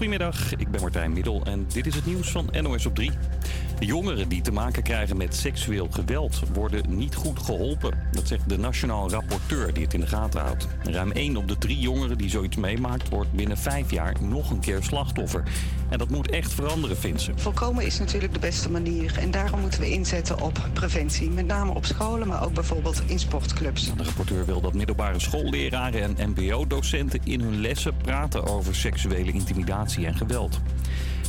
Goedemiddag, ik ben Martijn Middel en dit is het nieuws van NOS op 3. Jongeren die te maken krijgen met seksueel geweld worden niet goed geholpen. Dat zegt de nationaal rapporteur die het in de gaten houdt. Ruim 1 op de 3 jongeren die zoiets meemaakt wordt binnen 5 jaar nog een keer slachtoffer. En dat moet echt veranderen, vindt ze. Voorkomen is natuurlijk de beste manier en daarom moeten we inzetten op preventie. Met name op scholen, maar ook bijvoorbeeld in sportclubs. De rapporteur wil dat middelbare schoolleraren en mbo-docenten in hun lessen praten over seksuele intimidatie en geweld.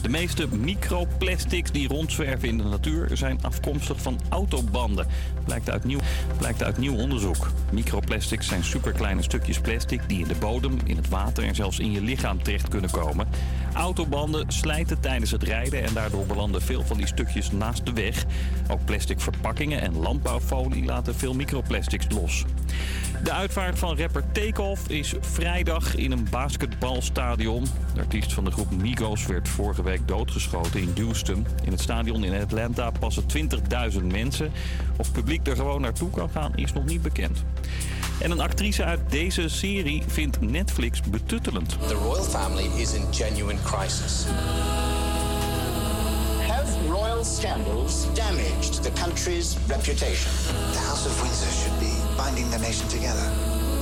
De meeste microplastics die rondzwerven in de natuur zijn afkomstig van autobanden. Blijkt uit nieuw, blijkt uit nieuw onderzoek. Microplastics zijn superkleine stukjes plastic die in de bodem, in het water en zelfs in je lichaam terecht kunnen komen. Autobanden slijten tijdens het rijden en daardoor belanden veel van die stukjes naast de weg. Ook plastic verpakkingen en landbouwfolie laten veel microplastics los. De uitvaart van rapper Takeoff is vrijdag in een basketbalstadion. De artiest van de groep Migos werd vorige week doodgeschoten in Houston. In het stadion in Atlanta passen 20.000 mensen. Of publiek er gewoon naartoe kan gaan is nog niet bekend. En een actrice uit deze serie vindt Netflix betuttelend. The royal family is in genuine crisis. Have royal scandals damaged the country's reputation? The House of Windsor should be binding the nation together,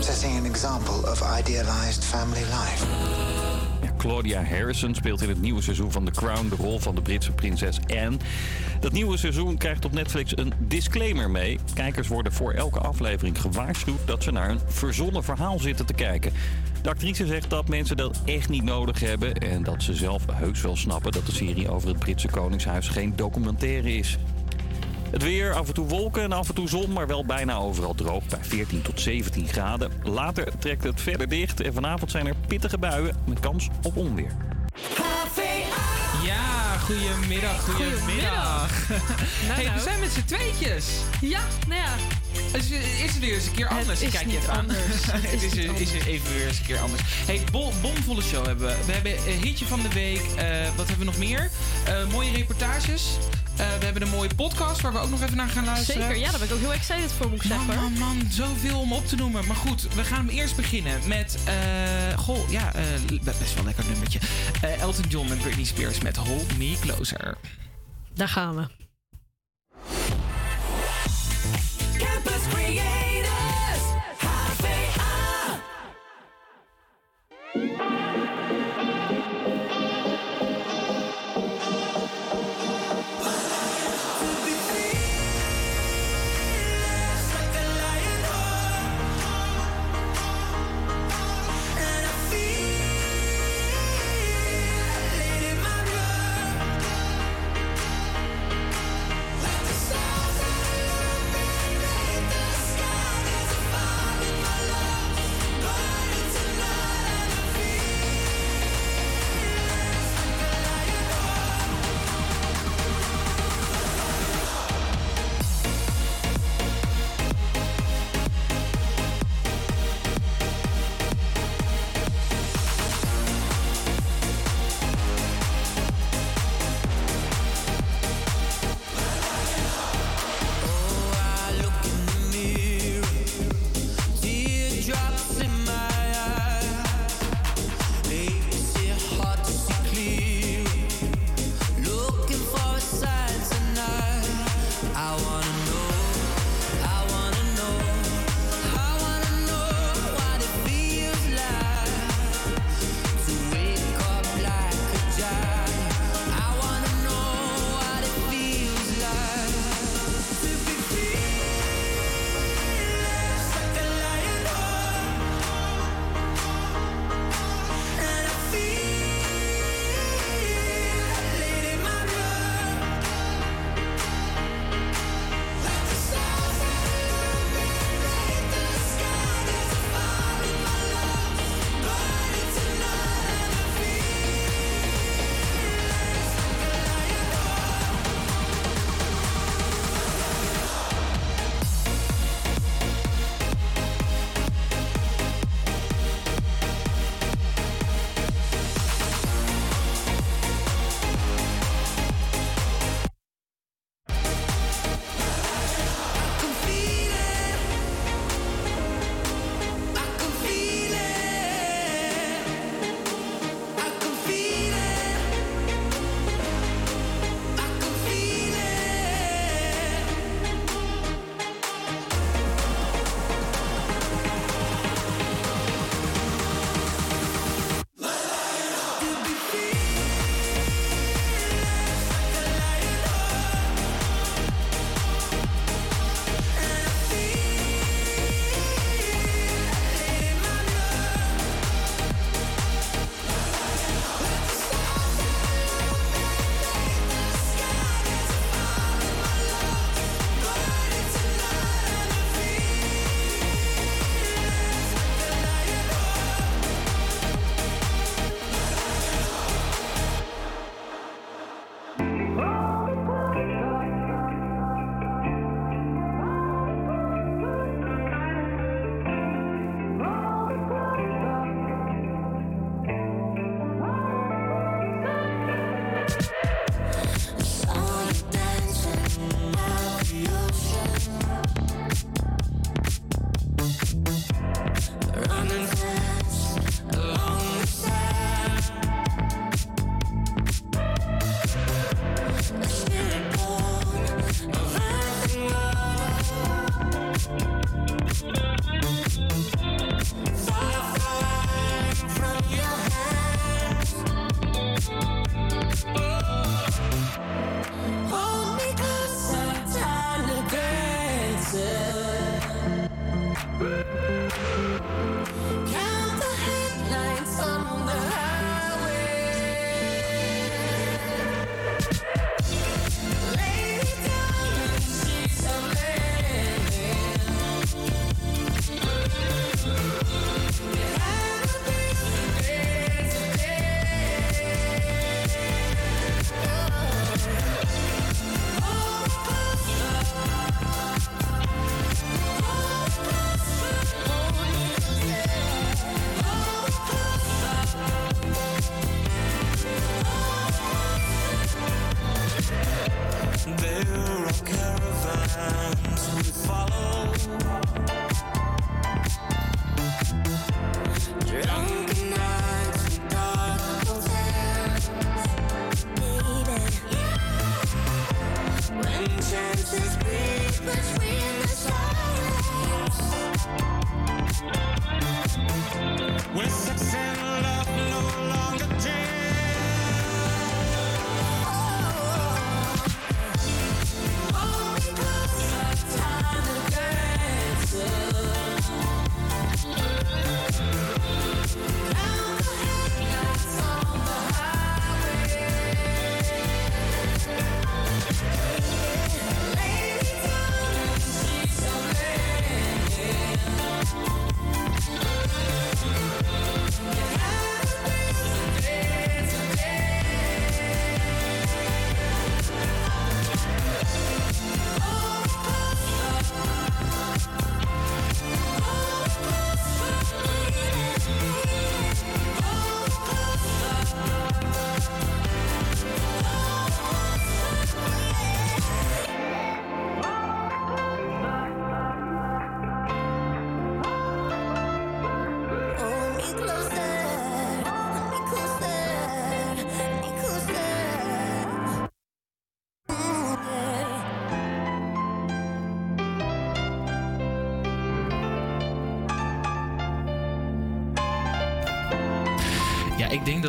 setting an example of idealized family life. Claudia Harrison speelt in het nieuwe seizoen van The Crown de rol van de Britse prinses Anne. Dat nieuwe seizoen krijgt op Netflix een disclaimer mee. Kijkers worden voor elke aflevering gewaarschuwd dat ze naar een verzonnen verhaal zitten te kijken. De actrice zegt dat mensen dat echt niet nodig hebben en dat ze zelf heus wel snappen dat de serie over het Britse Koningshuis geen documentaire is. Het weer, af en toe wolken en af en toe zon, maar wel bijna overal droog bij 14 tot 17 graden. Later trekt het verder dicht en vanavond zijn er pittige buien met kans op onweer. Ja, goedemiddag, goedemiddag. hey, we nou. zijn met z'n tweetjes. Ja, nou ja. Is, is het weer eens een keer anders? is Kijk je even aan. anders. het Het is, is is even weer eens een keer anders. Hey, bol, bomvolle show hebben we. We hebben een hitje van de week. Eh, wat hebben we nog meer? Eh, mooie reportages. Eh, we hebben een mooie podcast waar we ook nog even naar gaan luisteren. Zeker, ja, daar ben ik ook heel excited voor, moet ik zeggen. man, man, zoveel om op te noemen. Maar goed, we gaan hem eerst beginnen met... eh goh, ja, eh, best wel een lekker nummertje. Elton John en Britney Spears met Hold Me Closer. Daar gaan we.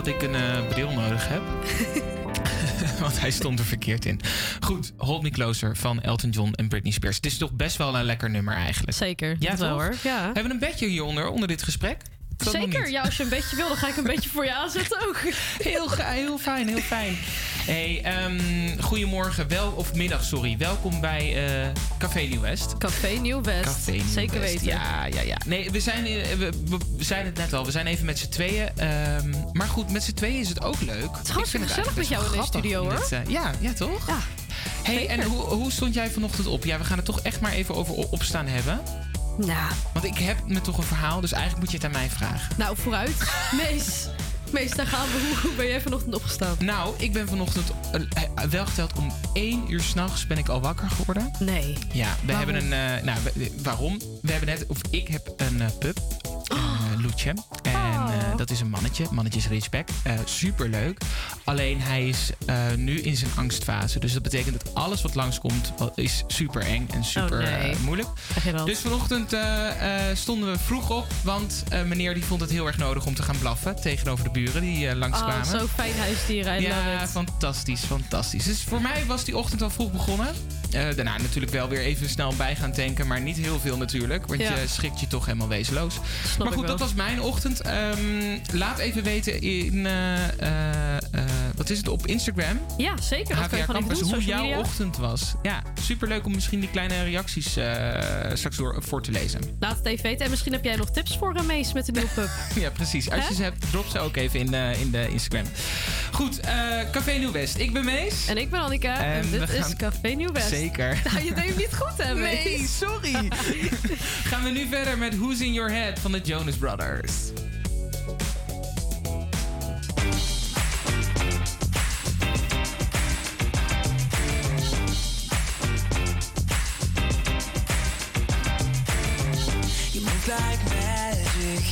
Dat ik een eh, bril nodig heb. Want hij stond er verkeerd in. Goed, Hold Me Closer van Elton John en Britney Spears. Het is toch best wel een lekker nummer eigenlijk. Zeker. Ja, wel hoor. Ja. Hebben we een bedje hieronder, onder dit gesprek? Zeker. Ja, als je een beetje wil, dan ga ik een beetje voor je aanzetten ook. Heel, heel fijn, heel fijn. Hey, ehm, goedemorgen, wel, of middag, sorry. Welkom bij eh, Café Nieuw West. Café Nieuw West. Café Nieuw Zeker West. weten. Ja, ja, ja. Nee, we zijn, eh, we, we zeiden het net al, we zijn even met z'n tweeën. ehm, maar goed, met z'n tweeën is het ook leuk. Het is hartstikke gezellig met jou in de studio, hoor. ja, ja, toch? Ja. Hey, zeker. en hoe, hoe stond jij vanochtend op? Ja, we gaan het toch echt maar even over opstaan hebben. Nou, Want ik heb me toch een verhaal, dus eigenlijk moet je het aan mij vragen. nou vooruit. Mees. Mees, daar gaan we. Hoe, ben jij vanochtend opgestaan? Nou, ik ben vanochtend eh, wel geteld om één uur s'nachts ben ik al wakker geworden. Nee. Ja, we Waarom? hebben een. eh, nou, we- waarom? We hebben net, of ik heb een eh, pup. Uh, Loetje. En Oh. eh, dat is een mannetje. Mannetje is Ridgeback. Eh superleuk. Alleen hij is eh, nu in zijn angstfase. Dus dat betekent dat alles wat langskomt is super eng en super Oh, nee. eh, moeilijk. Dus vanochtend eh, stonden we vroeg op. Want meneer die vond het heel erg nodig om te gaan blaffen. Tegenover de buren die eh, oh, langskwamen. zo fijn huisdieren. I Ja, fantastisch, fantastisch. Dus voor mij was die ochtend al vroeg begonnen. Eh, daarna natuurlijk wel weer even snel bij gaan tanken, maar niet heel veel natuurlijk. Want Ja. je schikt je toch helemaal wezenloos. Snap maar goed, dat was mijn ochtend. Ehm, laat even weten in, eh, eh, wat is het, op Instagram. Ja, zeker. HVA Campus, doen. hoe jouw media. ochtend was. Ja, superleuk om misschien die kleine reacties straks door, voor te lezen. Laat het even weten. En misschien heb jij nog tips voor Mees met de nieuwe pup. Ja, precies. Als je ze hebt, drop ze ook even in de, in de Instagram. Goed, Café Nieuw West. Ik ben Mees. En ik ben Annika. En, En dit is Café Nieuw West. Zeker. Nou, je deed hem niet goed, hè? Nee, sorry. Gaan we nu verder met Who's in Your Head van de Jonas Brothers. You move like magic,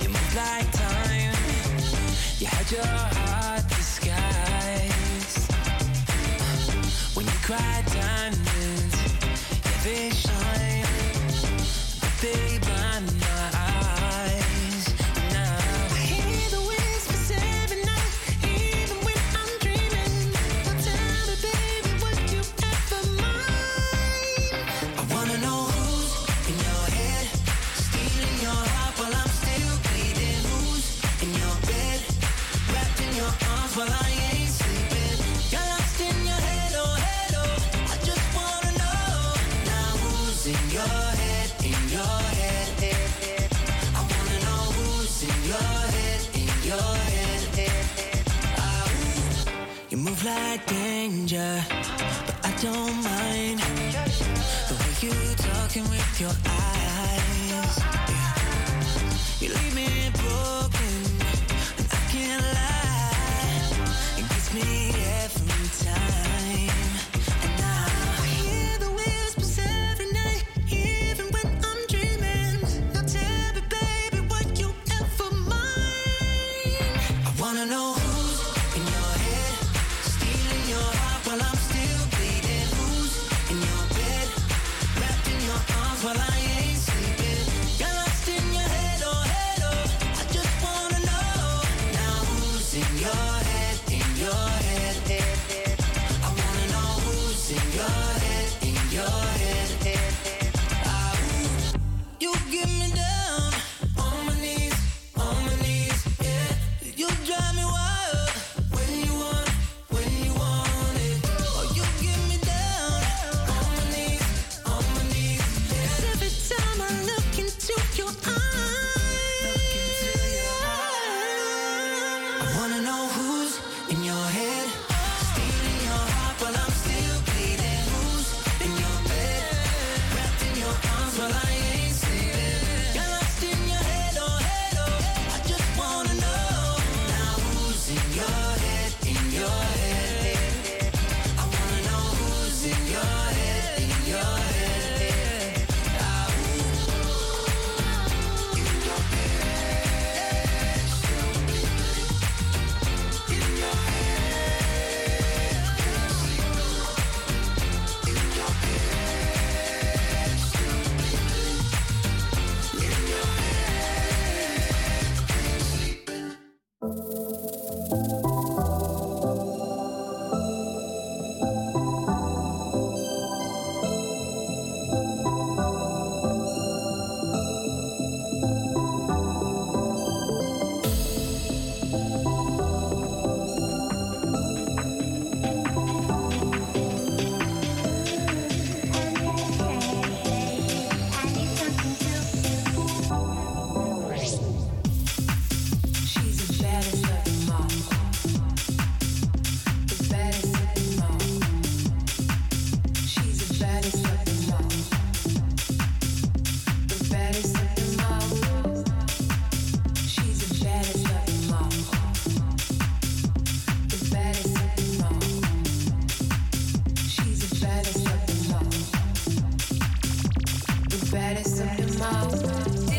you move like time. You had your heart disguised. When you yeah, they shine, like danger, but I don't mind the way you talking with your eyes. Baddest of them all.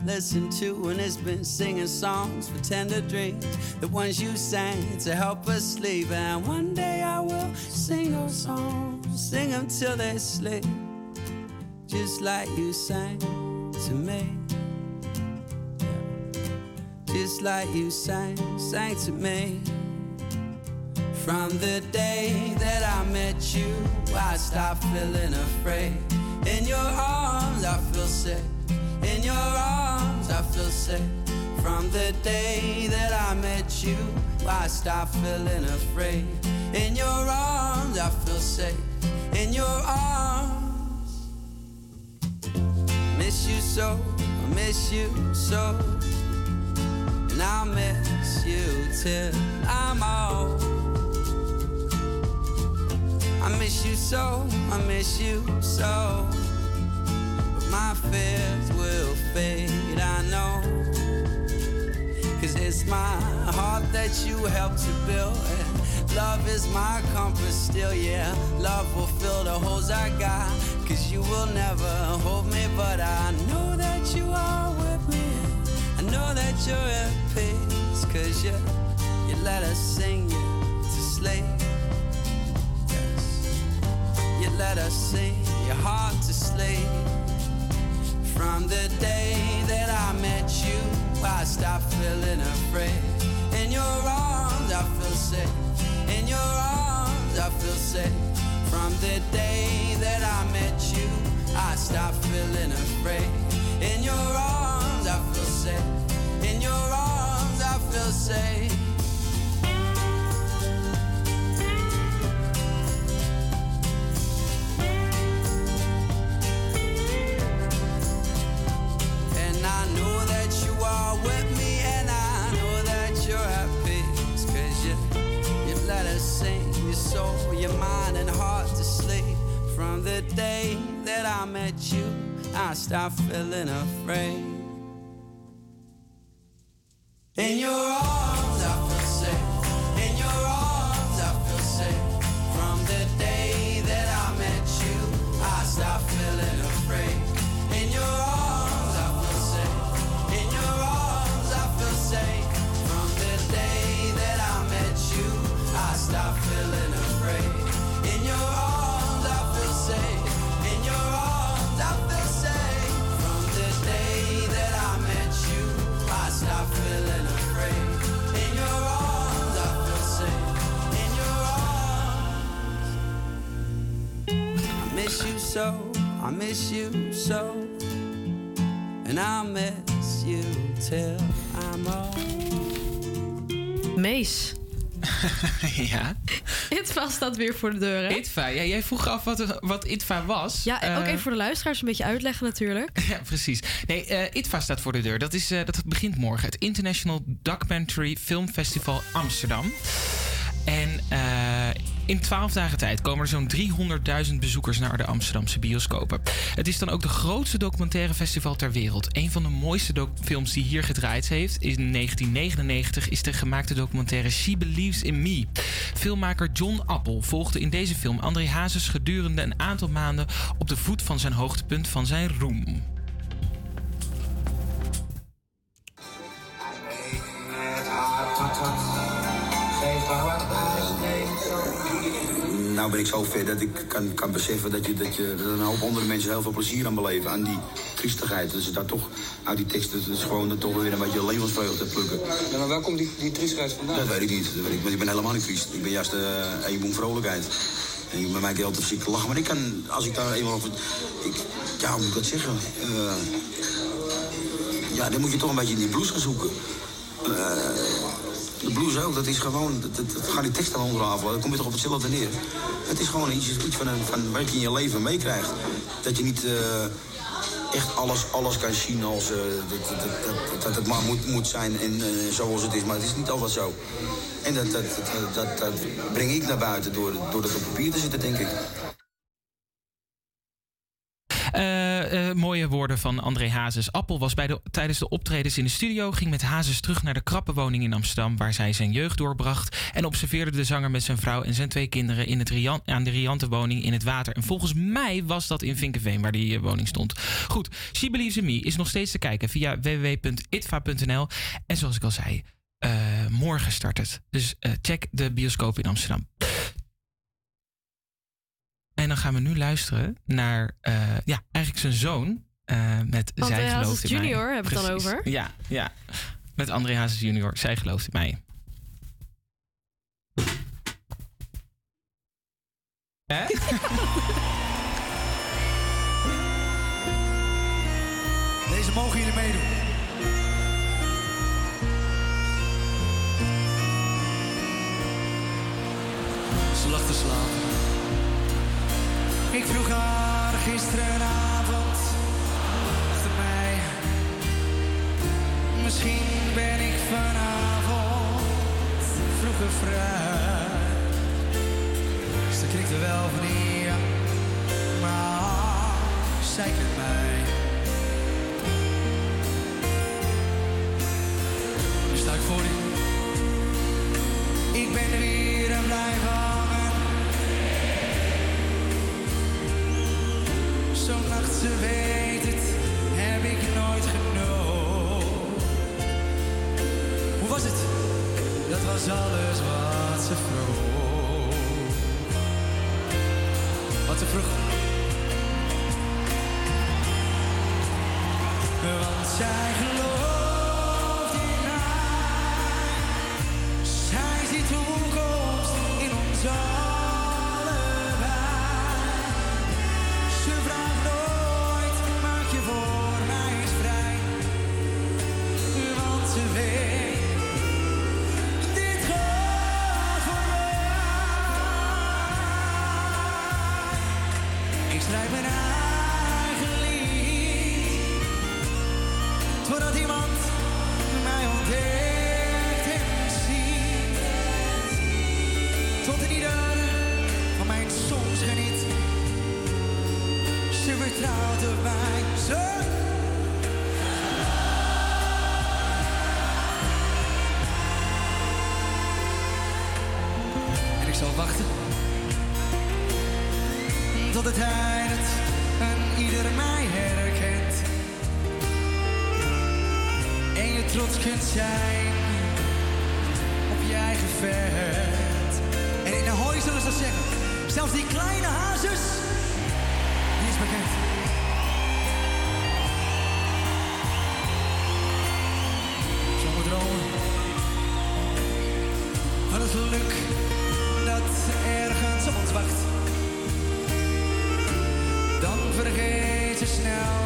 Need to listen to. And it's been singing songs for tender dreams, the ones you sang to help us sleep. And one day I will sing those songs, sing them till they sleep, just like you sang to me. Just like you sang, sang to me. From the day that I met you, I stopped feeling afraid. In your arms, I feel safe. In your arms, Feel. From the day that I met you, I stopped feeling afraid. In your arms, I feel safe. In your arms, miss you so, I miss you so. And I'll miss you till I'm old. I miss you so, I miss you so. But my fears will I know. Cause it's my heart that you helped to build. Love is my compass still, yeah. Love will fill the holes I got. Cause you will never hold me, but I know that you are with me. I know that you're at peace. Cause you, you let us sing you to sleep. Yes. You let us sing your heart to sleep. From the day that I met you, I stopped feeling afraid. In your arms, I feel safe. In your arms, I feel safe. From the day that I met you, I stop feeling afraid. In your arms, I feel safe. In your arms, I feel safe. Are with me, and I know that you're peace. Cause you, you let us sing your soul, your mind, and heart to sleep. From the day that I met you, I stopped feeling afraid. In your arms, I feel safe. In your arms, I feel safe. From the day that I met you, I stopped so, I miss you so. And I'll miss you till I'm old. Mees. ja. Itva staat weer voor de deur, hè? ITVA. Ja, jij vroeg af wat, wat ITVA was. Ja, en ook Eh, even voor de luisteraars een beetje uitleggen natuurlijk. Ja, precies. Nee, eh ITVA staat voor de deur. Dat, is, eh, dat begint morgen. Het International Documentary Film Festival Amsterdam. En eh, in twaalf dagen tijd komen er zo'n 300.000 bezoekers naar de Amsterdamse bioscopen. Het is dan ook de grootste documentaire festival ter wereld. Een van de mooiste films die hier gedraaid heeft in 1999 is de gemaakte documentaire She Believes in Me. Filmmaker John Appel volgde in deze film André Hazes gedurende een aantal maanden op de voet van zijn hoogtepunt van zijn roem. Nou ben ik zo ver dat ik kan, kan beseffen dat, je, dat, je, dat een hoop andere mensen heel veel plezier aan beleven. Aan die triestigheid. Dat ze daar toch uit die teksten dus gewoon toch weer een beetje levensvreugde plukken. Ja, maar waar komt die, die triestigheid vandaan? Dat weet ik niet. Dat weet ik, want ik ben helemaal niet triest. Ik ben juist uh, een boem vrolijkheid. En bij mij kan je altijd ziek lachen. Maar ik kan, als ik daar eenmaal over... Ik, ja, hoe moet ik dat zeggen? Eh, ja, dan moet je toch een beetje in die blues gaan zoeken. Eh, de blues ook, dat is gewoon... Dat, dat, dat gaat die tekst aan onderafelen. Dan kom je toch op hetzelfde neer. Het is gewoon iets, van, een, van wat je in je leven meekrijgt. Dat je niet... eh, echt alles, alles kan zien als eh, dat, dat, dat, het maar moet, moet zijn en eh, zoals het is. Maar het is niet altijd zo. En dat, dat, dat, breng ik naar buiten door, door dat op papier te zetten, denk ik. Eh, mooie woorden van André Hazes. Appel was bij de, tijdens de optredens in de studio, ging met Hazes terug naar de krappenwoning in Amsterdam, waar zij zijn jeugd doorbracht. En observeerde de zanger met zijn vrouw en zijn twee kinderen in het aan de Riantenwoning in het water. En volgens mij was dat in Vinkenveen, waar die eh, woning stond. Goed, She Believes Me is nog steeds te kijken via www.itva.nl. En zoals ik al zei, eh, morgen start het. Dus check de bioscoop in Amsterdam. En dan gaan we nu luisteren naar, eh, ja, eigenlijk zijn zoon. eh, met André Zij Hazes gelooft in mij. Junior hebben we het dan over? Ja, ja. Met André Hazes junior. Zij gelooft in mij. Hè? Deze mogen jullie meedoen. Ze lag te slapen. Ik vroeg haar gisterenavond achter mij. Misschien ben ik vanavond vroeger vrij. Ze knikte wel van hier, maar zij kent mij. Nu sta ik voor u. Ik ben er weer en blijf ze weet het, heb ik nooit genoeg. Hoe was het? Dat was alles wat ze vroeg. Wat ze vroeg. Want zij gelooft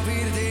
weer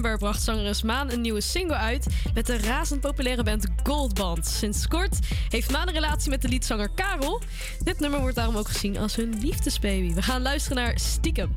november bracht zangeres Maan een nieuwe single uit met de razend populaire band Goldband. Sinds kort heeft Maan een relatie met de liedzanger Karel. Dit nummer wordt daarom ook gezien als hun liefdesbaby. We gaan luisteren naar Stiekem.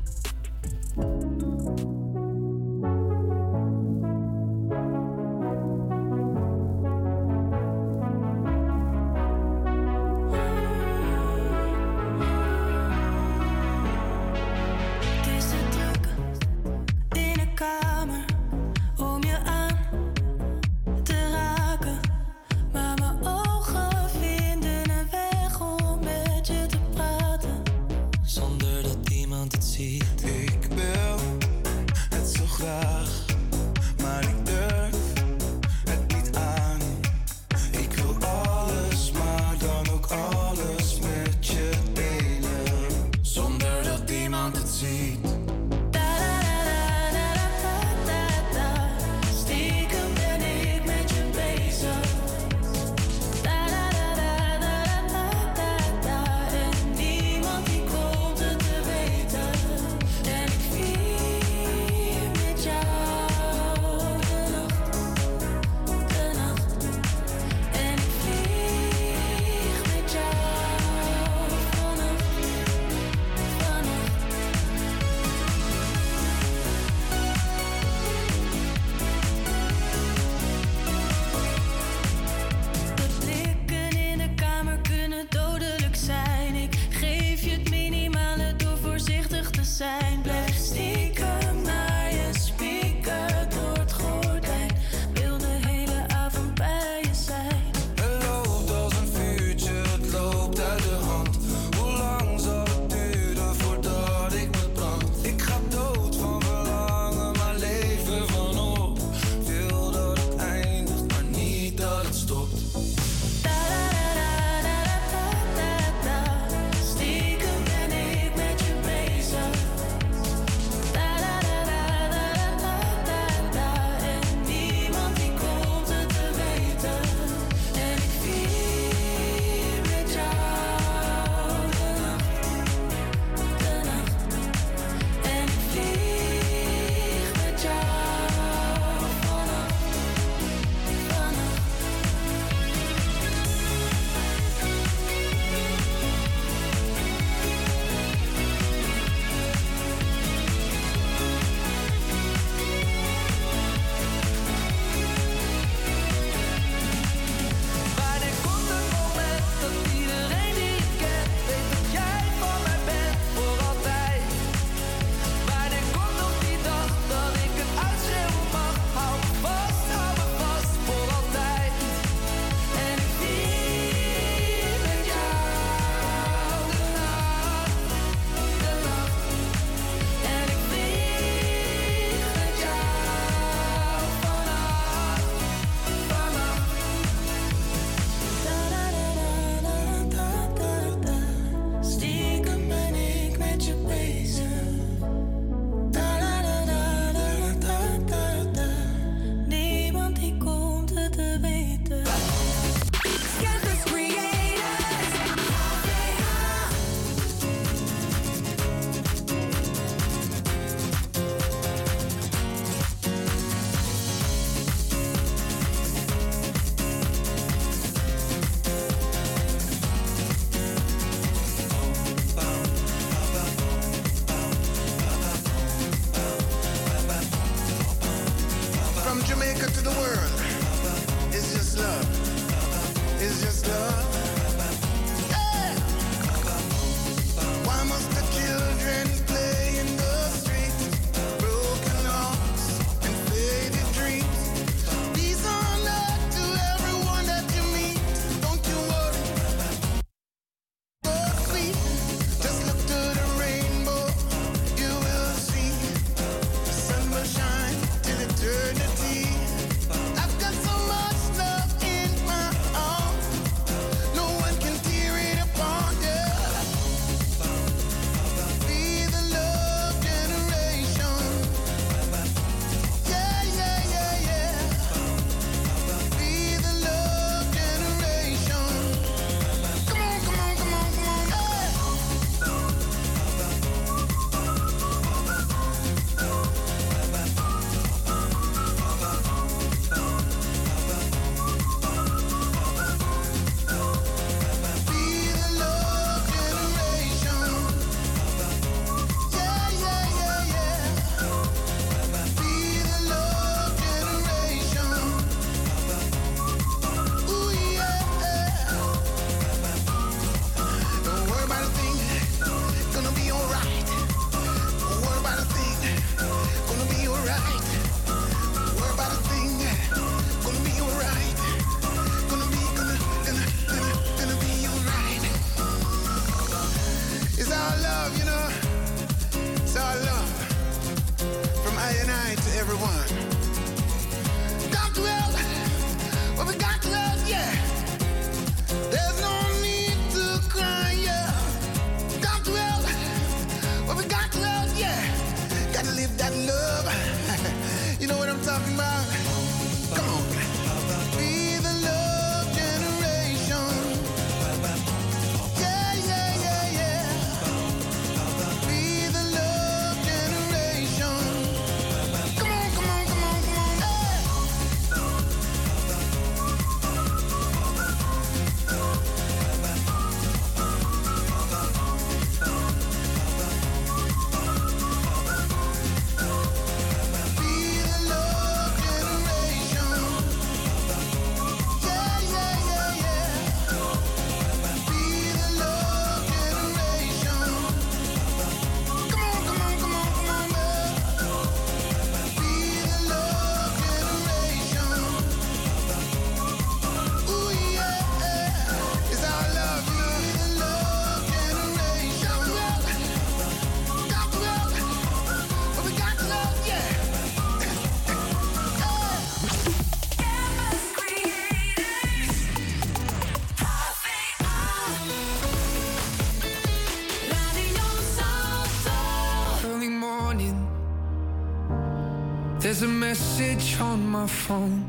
Message on my phone.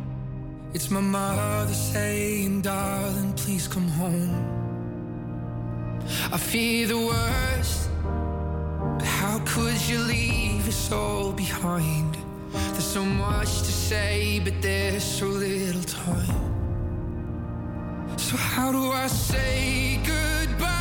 It's my mother saying, darling, please come home. I fear the worst, but how could you leave us all behind? There's so much to say, but there's so little time. So, how do I say goodbye?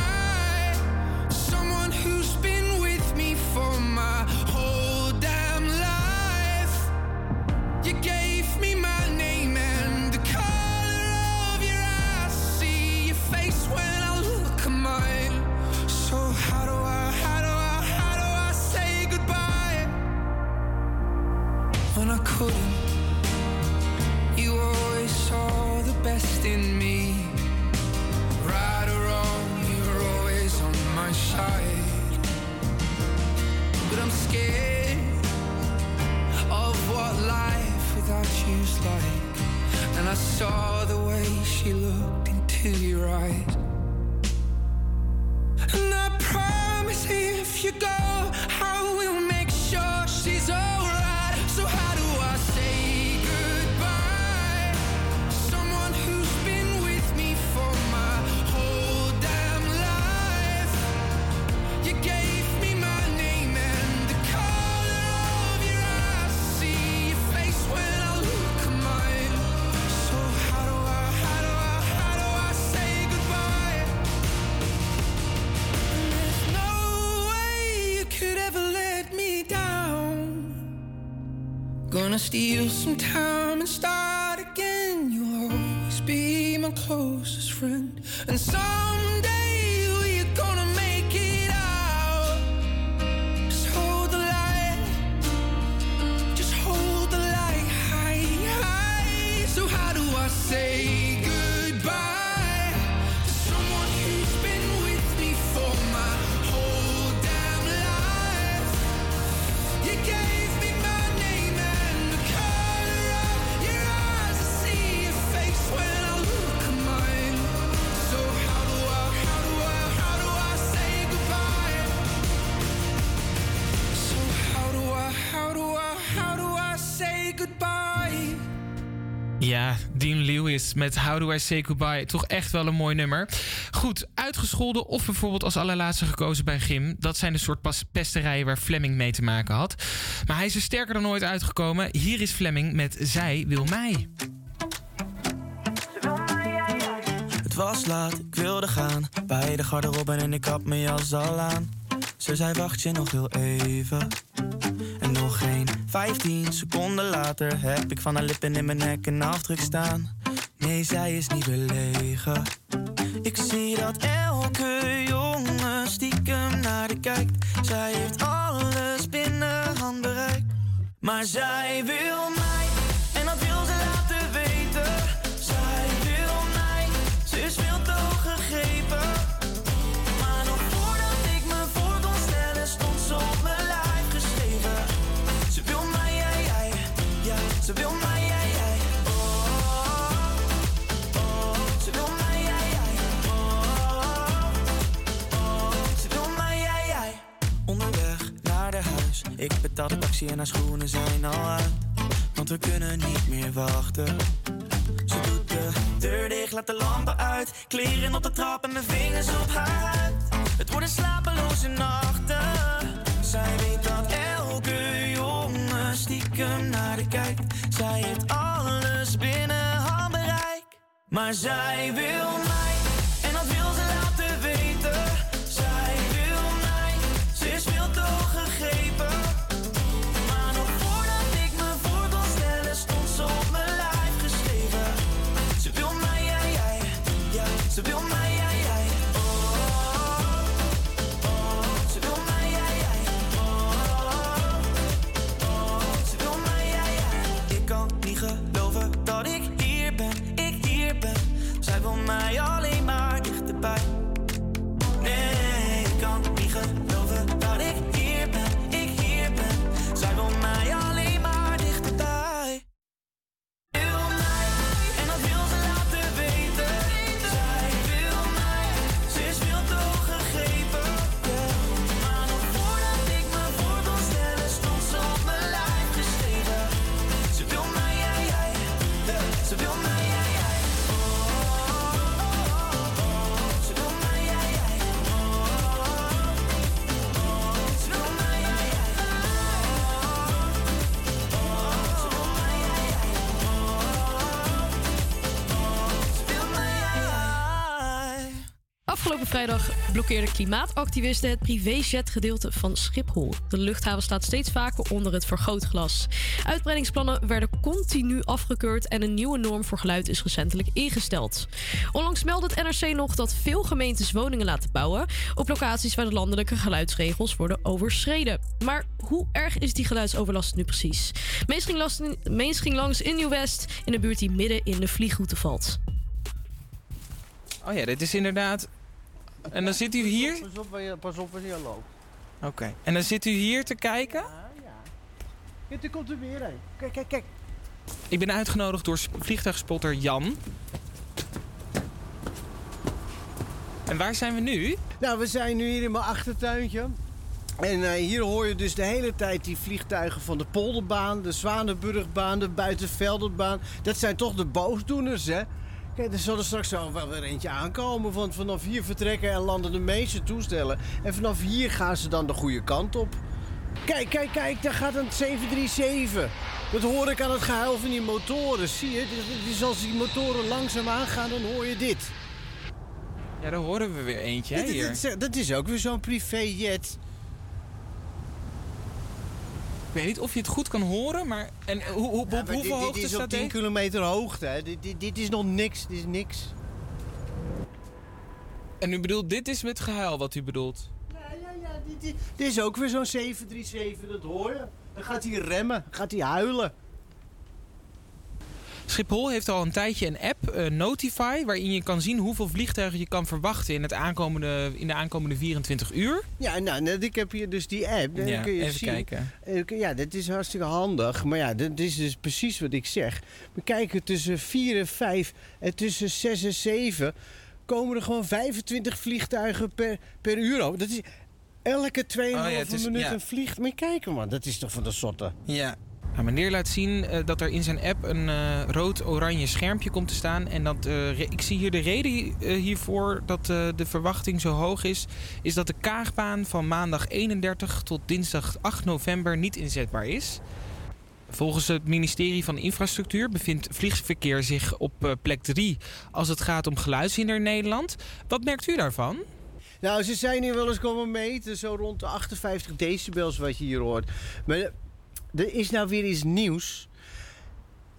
You's. And I saw the way she looked into your eyes. And I promise if you go, steal some time and start again. You'll always be my closest friend. And someday Dean Lewis met How Do I Say Goodbye. Toch echt wel een mooi nummer. Goed, uitgescholden of bijvoorbeeld als allerlaatste gekozen bij Gim. Dat zijn de soort pesterijen waar Fleming mee te maken had. Maar hij is er sterker dan ooit uitgekomen. Hier is Fleming met Zij wil mij. Het was laat, ik wilde gaan. Bij de garderobe en ik had mijn jas al aan. Ze zei wacht je nog heel even. En nog geen 15 seconden later heb ik van haar lippen in mijn nek een afdruk staan. Nee, zij is niet belegen. Ik zie dat elke jongen stiekem naar de kijkt. Zij heeft alles binnen handbereik. Maar zij wil mij, ik betaal de taxi en haar schoenen zijn al uit. Want we kunnen niet meer wachten. Ze doet de deur dicht, laat de lampen uit. Kleren op de trap en mijn vingers op haar huid. Het worden slapeloze nachten. Zij weet dat elke jongen stiekem naar de kijkt. Zij heeft alles binnen handbereik. Maar zij wil mij, vrijdag blokkeerden klimaatactivisten het privéjetgedeelte van Schiphol. De luchthaven staat steeds vaker onder het vergrootglas. Uitbreidingsplannen werden continu afgekeurd en een nieuwe norm voor geluid is recentelijk ingesteld. Onlangs meldde het NRC nog dat veel gemeentes woningen laten bouwen op locaties waar de landelijke geluidsregels worden overschreden. Maar hoe erg is die geluidsoverlast nu precies? Meest ging langs in Nieuw-West, in de buurt die midden in de vliegroute valt. Oh ja, dit is inderdaad... En dan zit u hier... Pas op pas op waar je loopt. Oké. En dan zit u hier te kijken. Kijk, er komt er weer een. Kijk, kijk, kijk. Ik ben uitgenodigd door vliegtuigspotter Jan. En waar zijn we nu? Nou, we zijn nu hier in mijn achtertuintje. En eh, hier hoor je dus de hele tijd die vliegtuigen van de Polderbaan, de Zwanenburgbaan, de Buitenvelderbaan. Dat zijn toch de boosdoeners, hè? Kijk, er zal er straks zo wel weer eentje aankomen. Want vanaf hier vertrekken en landen de meeste toestellen. En vanaf hier gaan ze dan de goede kant op. Kijk, kijk, kijk, daar gaat een 737. Dat hoor ik aan het gehuil van die motoren. Zie je? Dus- Dus als die motoren langzaam aangaan, dan hoor je dit. Ja, daar horen we weer eentje, hè, Dat- hier. dat, dat, dat is ook weer zo'n privéjet. Ik weet niet of je het goed kan horen, maar... En hoe, hoe, op Ja, hoeveel dit, hoogte dit is staat op 10 deze? kilometer hoogte. Hè. Dit, dit, dit is nog niks. Dit is niks. En u bedoelt, dit is met gehuil wat u bedoelt? Ja, ja, ja. Dit, dit, dit is ook weer zo'n 737. Dat hoor je. Dan gaat hij remmen. Gaat hij huilen. Schiphol heeft al een tijdje een app, eh, Notify, waarin je kan zien hoeveel vliegtuigen je kan verwachten in, het aankomende, in de aankomende 24 uur. Ja, nou, net, ik heb hier dus die app. Dan Ja, kun je even zien. kijken. Ja, dat is hartstikke handig. Maar ja, dat is dus precies wat ik zeg. We kijken tussen 4 en 5 en tussen 6 en 7 komen er gewoon 25 vliegtuigen per, per uur. over. Dat is elke 2,5 Oh ja, minuut ja. een vlieg. Maar kijken man, dat is toch van de sotte. Ja. Nou, meneer laat zien eh, dat er in zijn app een eh, rood-oranje schermpje komt te staan. En dat, eh, ik zie hier de reden hiervoor dat de verwachting zo hoog is. Is dat de kaagbaan van maandag 31 tot dinsdag 8 november niet inzetbaar is. Volgens het ministerie van Infrastructuur bevindt vliegverkeer zich op plek 3 als het gaat om geluidshinder in Nederland. Wat merkt u daarvan? Nou, ze zijn hier wel eens komen meten, zo rond de 58 decibels wat je hier hoort. Maar er- is nou weer iets nieuws.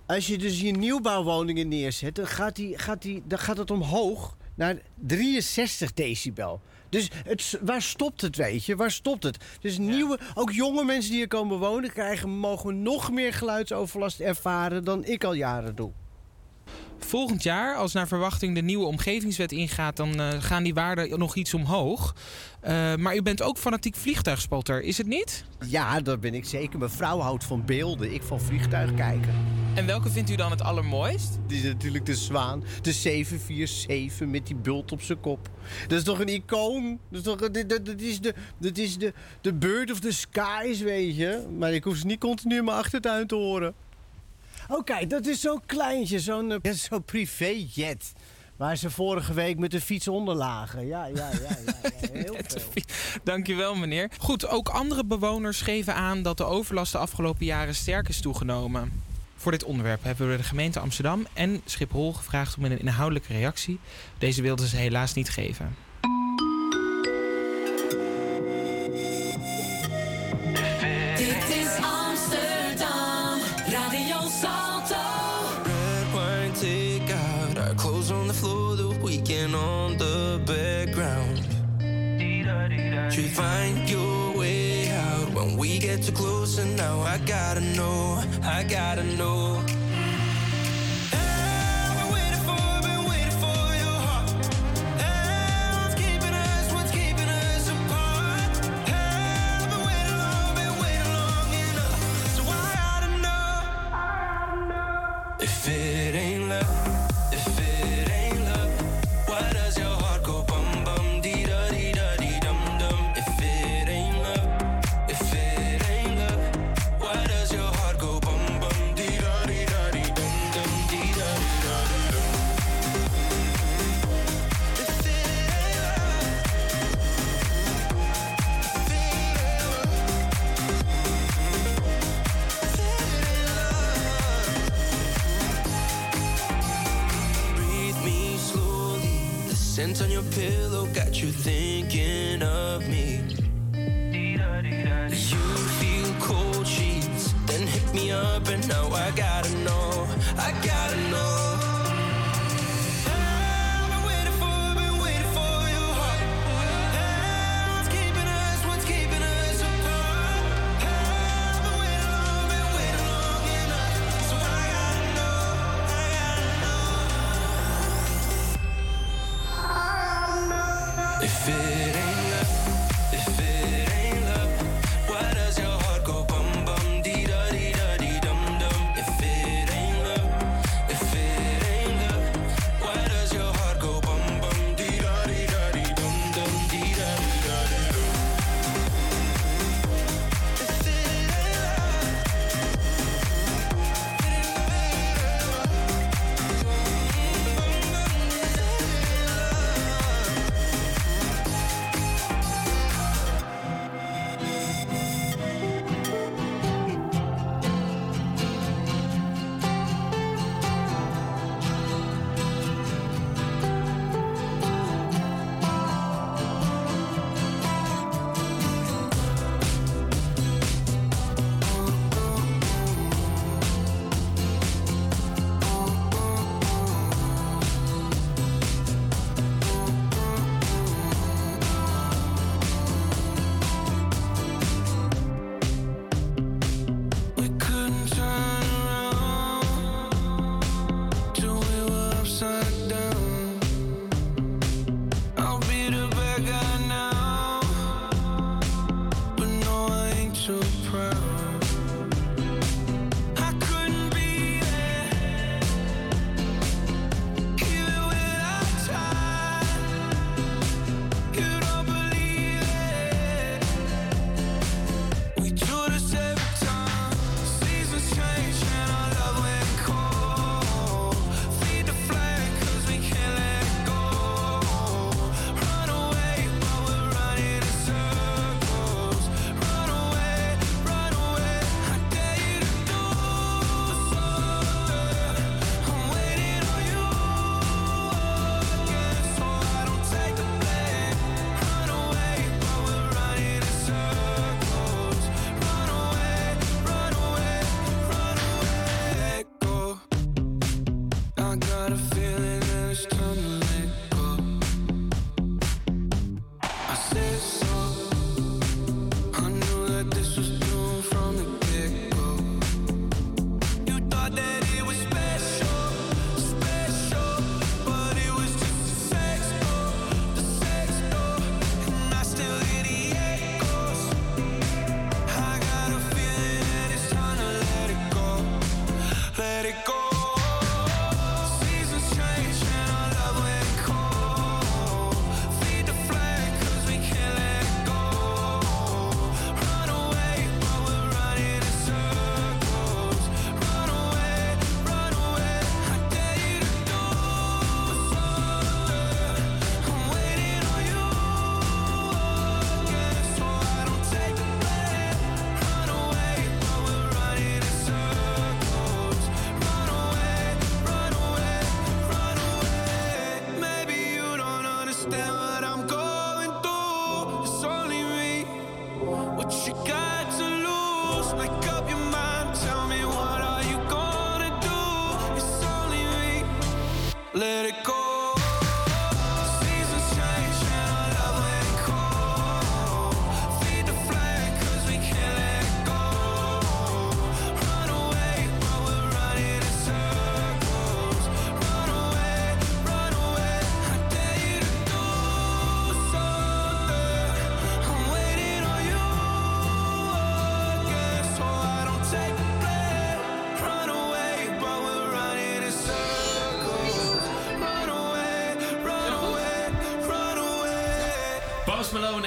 Als je dus je nieuwbouwwoningen neerzet, dan gaat, die, gaat, die, dan gaat het omhoog naar 63 decibel. Dus het, waar stopt het, weet je? Waar stopt het? Dus nieuwe, ook jonge mensen die hier komen wonen, krijgen, mogen nog meer geluidsoverlast ervaren dan ik al jaren doe. Volgend jaar, als naar verwachting de nieuwe omgevingswet ingaat, dan eh, gaan die waarden nog iets omhoog. Eh, maar u bent ook fanatiek vliegtuigspotter, is het niet? Ja, dat ben ik zeker. Mijn vrouw houdt van beelden, ik van vliegtuig kijken. En welke vindt u dan het allermooist? Het is natuurlijk de zwaan, de 747 met die bult op zijn kop. Dat is toch een icoon? Dat is, toch, dat, dat, dat is, de, dat is de, de bird of the skies, weet je. Maar ik hoef ze niet continu in mijn achtertuin te horen. Oh kijk, dat is zo'n kleintje, zo'n eh, zo'n privéjet. Waar ze vorige week met de fiets onder lagen. Ja, ja, ja, ja, ja heel veel. Dankjewel, meneer. Goed, ook andere bewoners geven aan dat de overlast de afgelopen jaren sterk is toegenomen. Voor dit onderwerp hebben we de gemeente Amsterdam en Schiphol gevraagd om een inhoudelijke reactie. Deze wilden ze helaas niet geven. You find your way out when we get too close, and now I gotta know, I gotta know. thinking of me. You feel cold sheets, then hit me up, and now I got.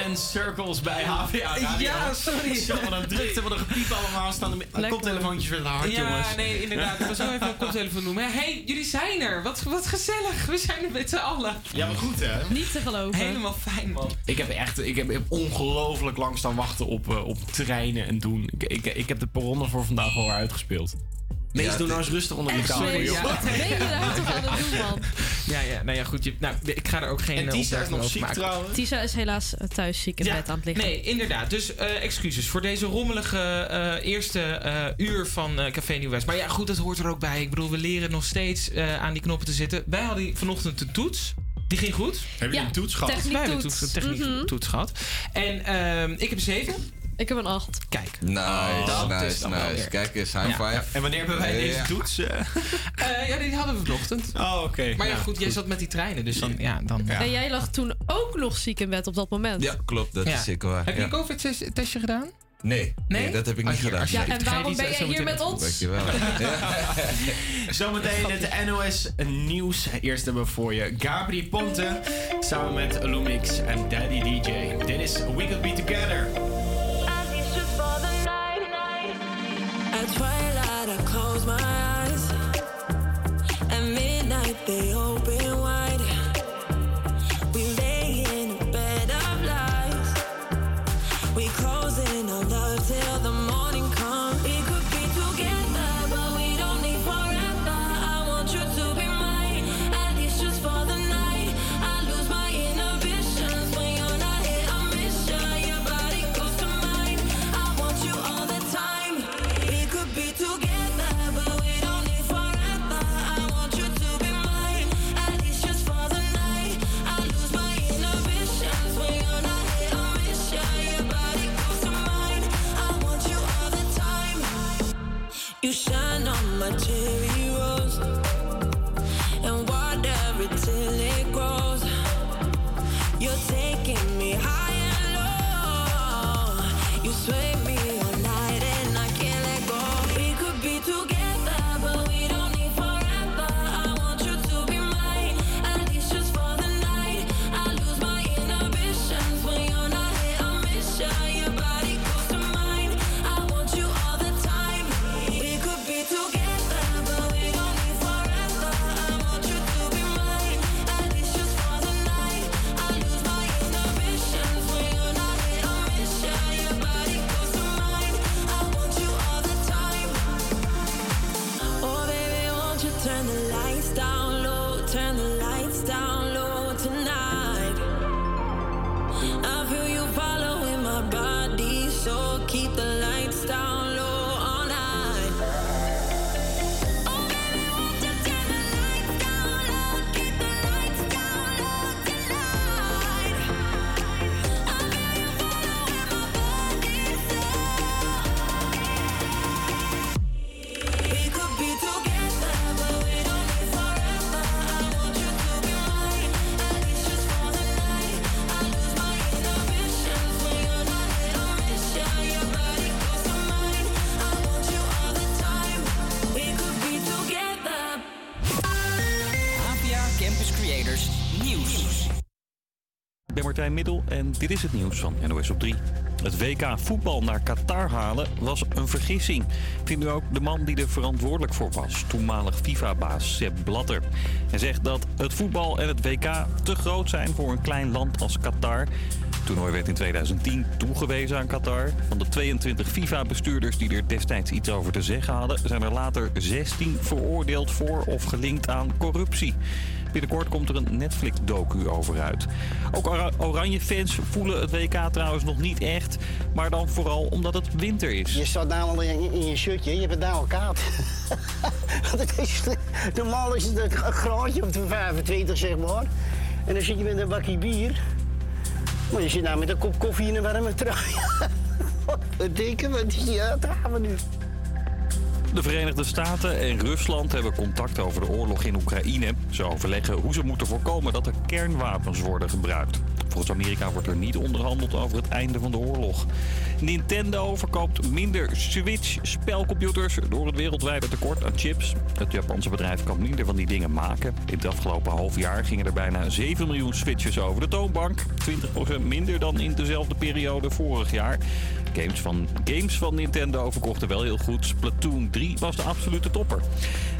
en circles bij HVA Ja, sorry. Ik zat een drukte, wat een gepiep allemaal. Staan de koptelefoontjes weer de hart, jongens. Ja, nee, inderdaad. Ik was zo even een koptelefoon noemen. Hé, hey, jullie zijn er. Wat, wat gezellig. We zijn er met z'n allen. Ja, maar goed, hè? Niet te geloven. Helemaal fijn, man. Ik heb echt ik heb ongelooflijk lang staan wachten op, uh, op treinen en doen. Ik, ik, ik heb de perron voor vandaag al uitgespeeld. Nee, Ja, doen nou eens rustig onder die Echt, tafel, joh. ja. Wat ben je daar toch aan het doen, man? Ja, ja, nou ja, goed. Je, nou, ik ga er ook geen En eh, Tisa is nog ziek maken. trouwens. Tisa is helaas eh, thuis ziek in Ja, bed aan het liggen. Nee, inderdaad. Dus eh, excuses voor deze rommelige eh, eerste eh, uur van eh, Café Nieuw West. Maar ja, goed, dat hoort er ook bij. Ik bedoel, we leren nog steeds eh, aan die knoppen te zitten. Wij hadden vanochtend een toets. Die ging goed. Heb je Ja, een toets gehad? Wij hebben een toets, techniek Mhm. toets gehad. En ehm, ik heb een 7. Ik heb een 8. Kijk. Nice, dat is nice, nice. weer. Kijk eens, high Ja. five. En wanneer hebben wij deze ja. toets? eh? Eh, ja, die hadden we vanochtend. Oh, oké. Maar ja, goed, jij zat met die treinen, dus dan, ja, dan... En jij lag toen ook nog ziek in bed op dat moment. Ja, klopt, dat Ja. is zeker waar. Heb je ja. een COVID-testje gedaan? Nee, nee, Nee? dat heb ik Oh, niet hier, gedaan. Ja, en waarom ben zo jij hier met ons? Dankjewel. Zometeen het NOS Nieuws. Eerst hebben we voor je Gabri Ponte samen met Lumix en Daddy DJ. Dit is We Could Be Together. Twilight, I close my eyes. At midnight, they open En dit is het nieuws van NOS op 3. Het WK voetbal naar Qatar halen was een vergissing. Vindt nu ook de man die er verantwoordelijk voor was, toenmalig FIFA-baas Sepp Blatter. Hij zegt dat het voetbal en het WK te groot zijn voor een klein land als Qatar. Het toernooi werd in 2010 toegewezen aan Qatar. Van de 22 FIFA-bestuurders die er destijds iets over te zeggen hadden, zijn er later 16 veroordeeld voor of gelinkt aan corruptie. Binnenkort komt er een Netflix-docu over uit. Ook Ora- Oranje-fans voelen het WK trouwens nog niet echt. Maar dan vooral omdat het winter is. Je staat namelijk in, je shirtje, je bent daar koud. Het is, normaal is het een graadje of 25, zeg maar. En dan zit je met een bakje bier. Maar je zit nou met een kop koffie in een warme trui. Wat denken we? Ja, daar gaan we nu. De Verenigde Staten en Rusland hebben contact over de oorlog in Oekraïne. Ze overleggen hoe ze moeten voorkomen dat er kernwapens worden gebruikt. Volgens Amerika wordt er niet onderhandeld over het einde van de oorlog. Nintendo verkoopt minder Switch-spelcomputers door het wereldwijde tekort aan chips. Het Japanse bedrijf kan minder van die dingen maken. In het afgelopen half jaar gingen er bijna 7 miljoen Switches over de toonbank. 20% minder dan in dezelfde periode vorig jaar. Games van, games van Nintendo verkochten wel heel goed. Splatoon 3 was de absolute topper.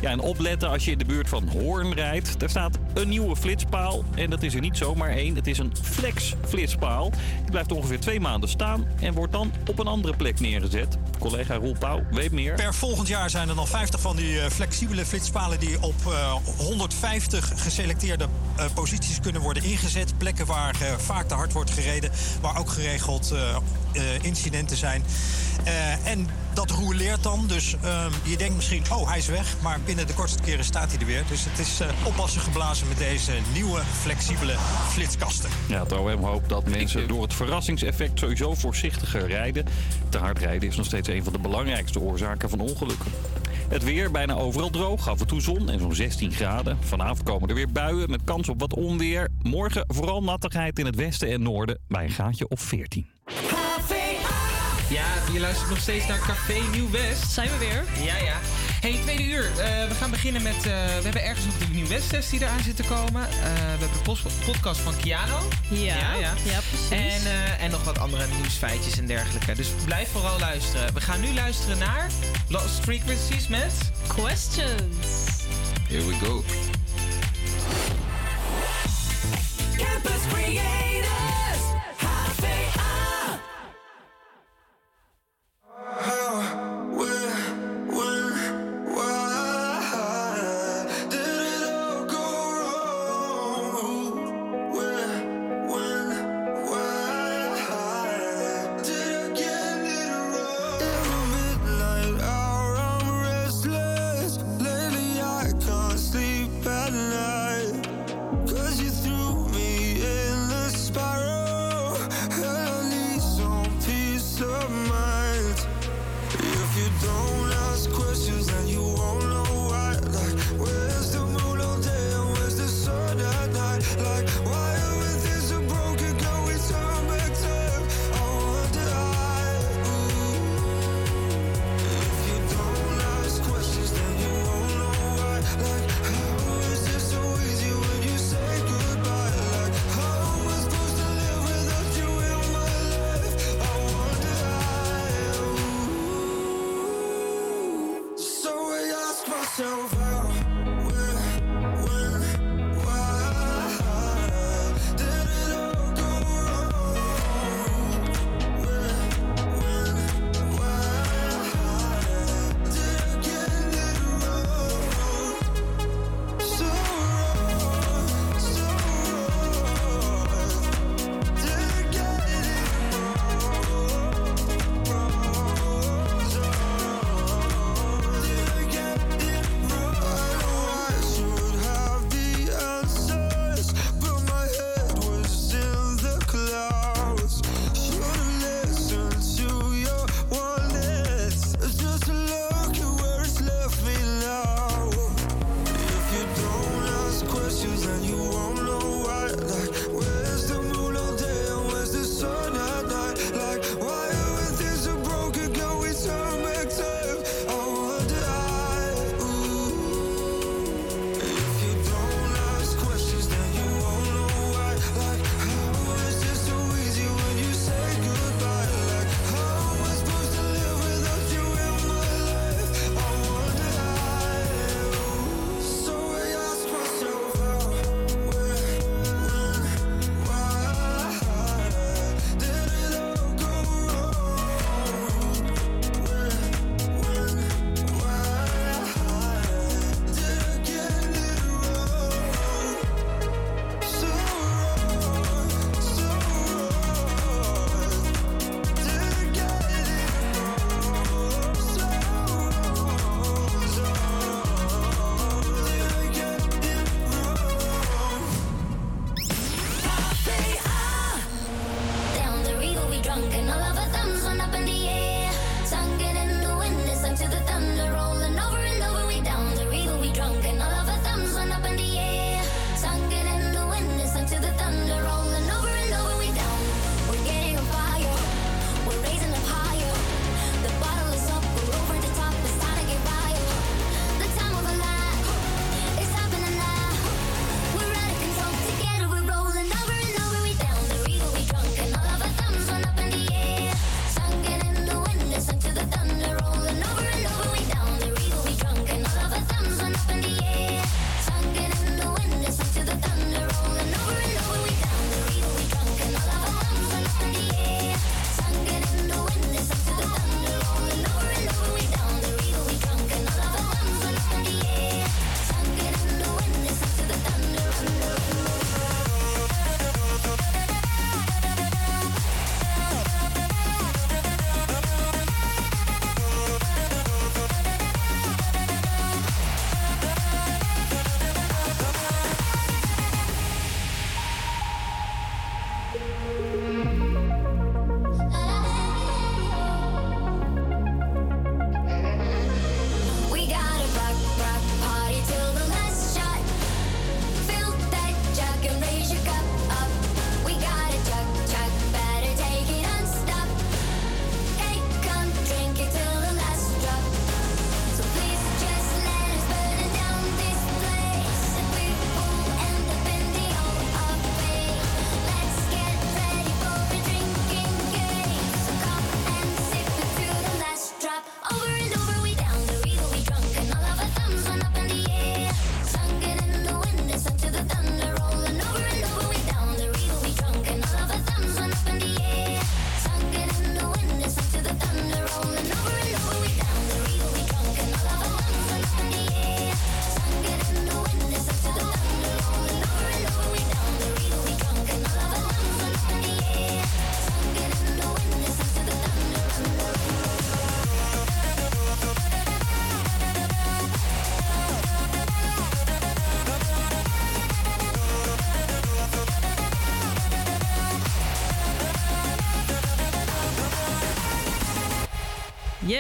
Ja, en opletten als je in de buurt van Hoorn rijdt. Daar staat een nieuwe flitspaal. En dat is er niet zomaar één. Het is een flex-flitspaal. Die blijft ongeveer twee maanden staan en wordt dan op een andere plek neergezet. Collega Roel Pauw weet meer. Per volgend jaar zijn er dan 50 van die eh, flexibele flitspalen die op eh, 150 geselecteerde eh, posities kunnen worden ingezet. Plekken waar eh, vaak te hard wordt gereden, waar ook geregeld eh, incidenten zijn. Eh, en dat roeleert dan, dus eh, je denkt misschien, oh hij is weg, maar binnen de kortste keren staat hij er weer. Dus het is eh, oppassen geblazen met deze nieuwe flexibele flitskasten. Ja, het OM hoopt dat mensen door het verrassingseffect sowieso voorzichtiger rijden. Te hard rijden is nog steeds een van de belangrijkste oorzaken van ongelukken. Het weer bijna overal droog, af en toe zon en zo'n 16 graden. Vanavond komen er weer buien met kans op wat onweer. Morgen vooral nattigheid in het westen en noorden bij een gaatje of 14. Ja, je luistert nog steeds naar Café Nieuw West. Zijn we weer? Ja, ja. Hey, tweede uur. Eh, we gaan beginnen met... eh, we hebben ergens nog de Nieuw West-test die eraan zit te komen. Eh, we hebben de pos- podcast van Kiano. Ja, ja, ja, precies. En, eh, en nog wat andere nieuwsfeitjes en dergelijke. Dus blijf vooral luisteren. We gaan nu luisteren naar Lost Frequencies met... Questions. Here we go. Campus Creators,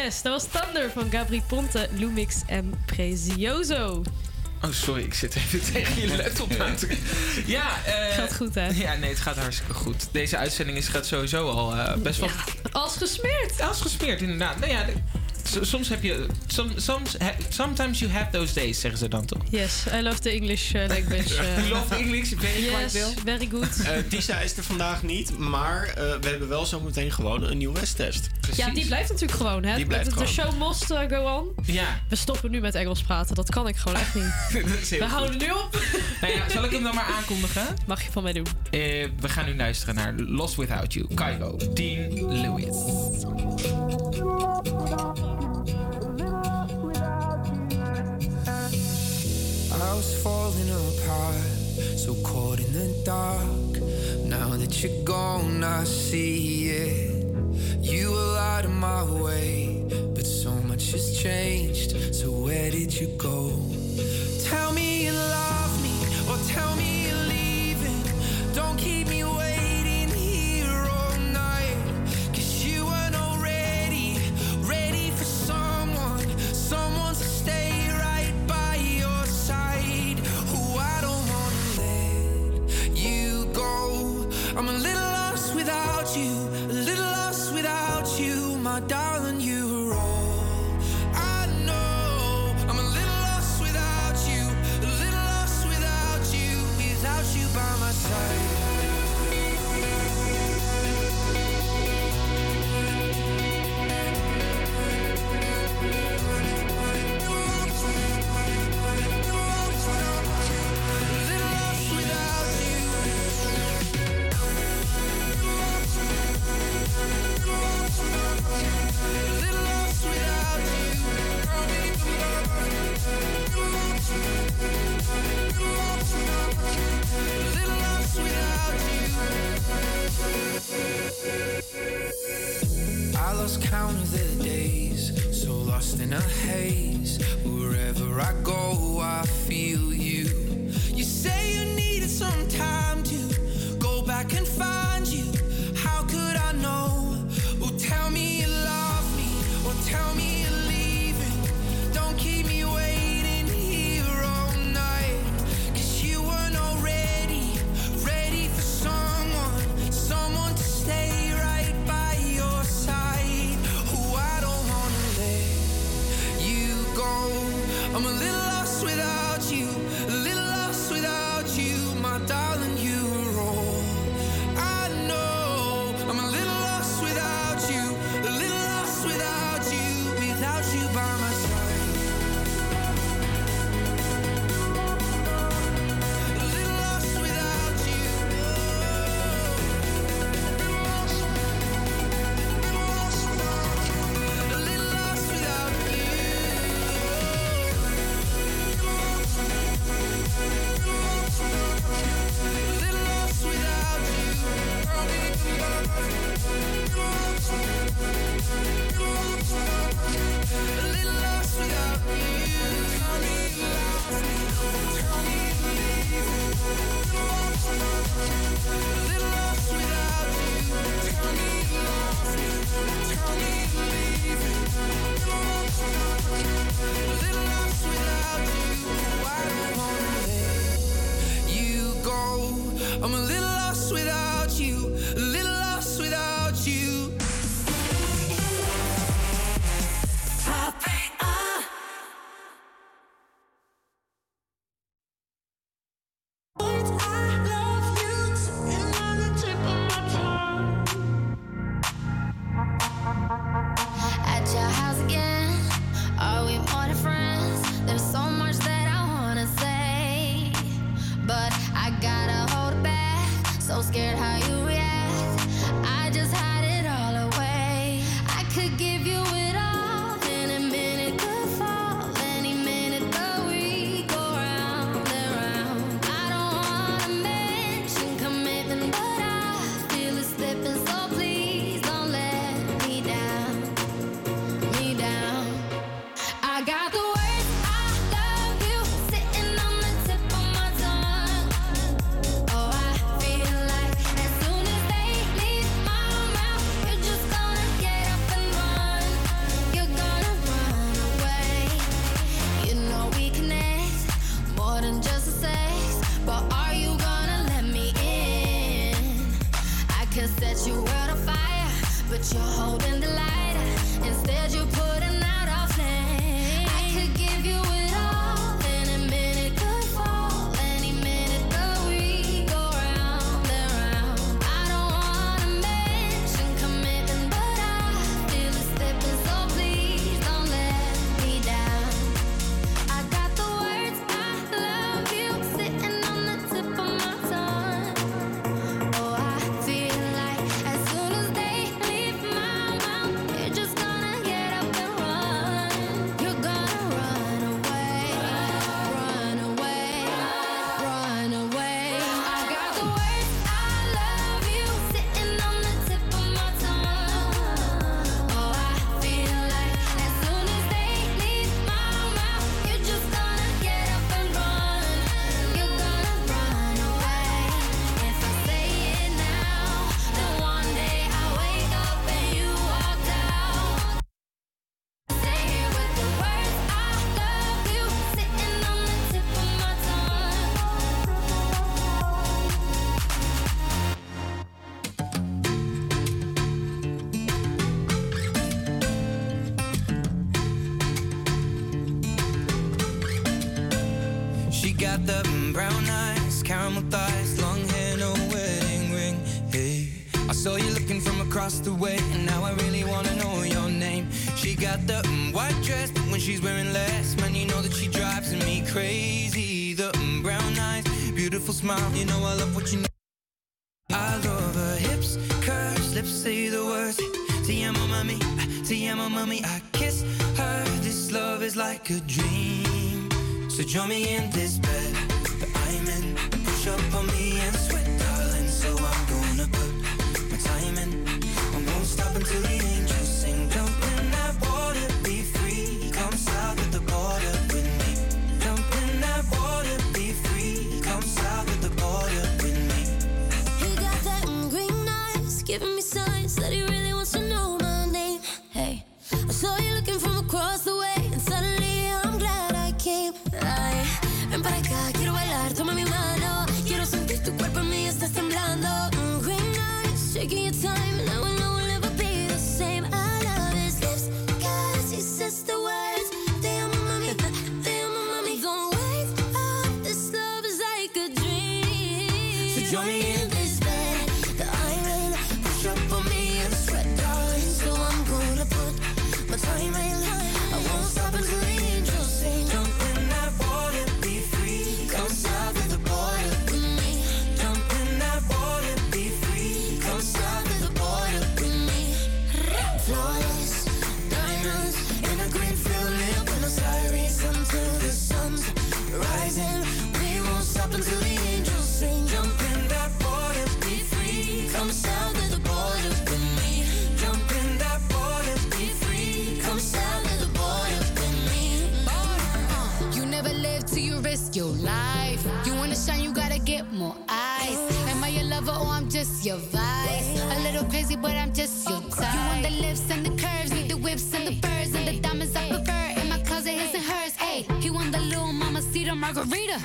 Yes, dat was Thunder van Gabri Ponte, Lumix en Prezioso. Oh, sorry, ik zit even tegen je laptop aan te... Ja, eh, Gaat goed, hè? Ja, nee, het gaat hartstikke goed. Deze uitzending is, gaat sowieso al eh, best wel... Als gesmeerd. Als gesmeerd, inderdaad. Nou ja, soms heb je... Some, soms ha- sometimes you have those days, zeggen ze dan toch? Yes, I love the English uh, language. uh. You love the English, very yes, quite well. very good. Eh, Tisa is er vandaag niet, maar eh, we hebben wel zometeen gewoon een nieuwe test. Ja, die blijft natuurlijk gewoon, hè? Die blijft de, show must uh, go on. Ja. We stoppen nu met Engels praten. Dat kan ik gewoon echt niet. We goed. houden nu op. Nou ja, zal ik hem dan maar aankondigen? Mag je van mij doen. Eh, we gaan nu luisteren naar Lost Without You. Kaigo, Dean Lewis. Was falling apart, so caught in the dark. Now that you're gone, I see it. You were out of my way, but so much has changed. So where did you go? Tell me you love I lost count of the days, so lost in a haze. Wherever I go, I feel you. You say you needed some time passed away, and now I really wanna know your name. She got the mm, white dress, but when she's wearing less, man, you know that she drives me crazy. The mm, brown eyes, beautiful smile, you know I love what you know. I love her hips, curves, lips say the words. Te my mommy, te ah, my mommy. I kiss her. This love is like a dream. So join me in this bed. lover, oh, I'm just your vibe. A little crazy, but I'm just your type. You want the lifts and the curves, need the whips and the furs and the diamonds I prefer. In my closet, his and hers. Hey, he want the little mama cedar margarita.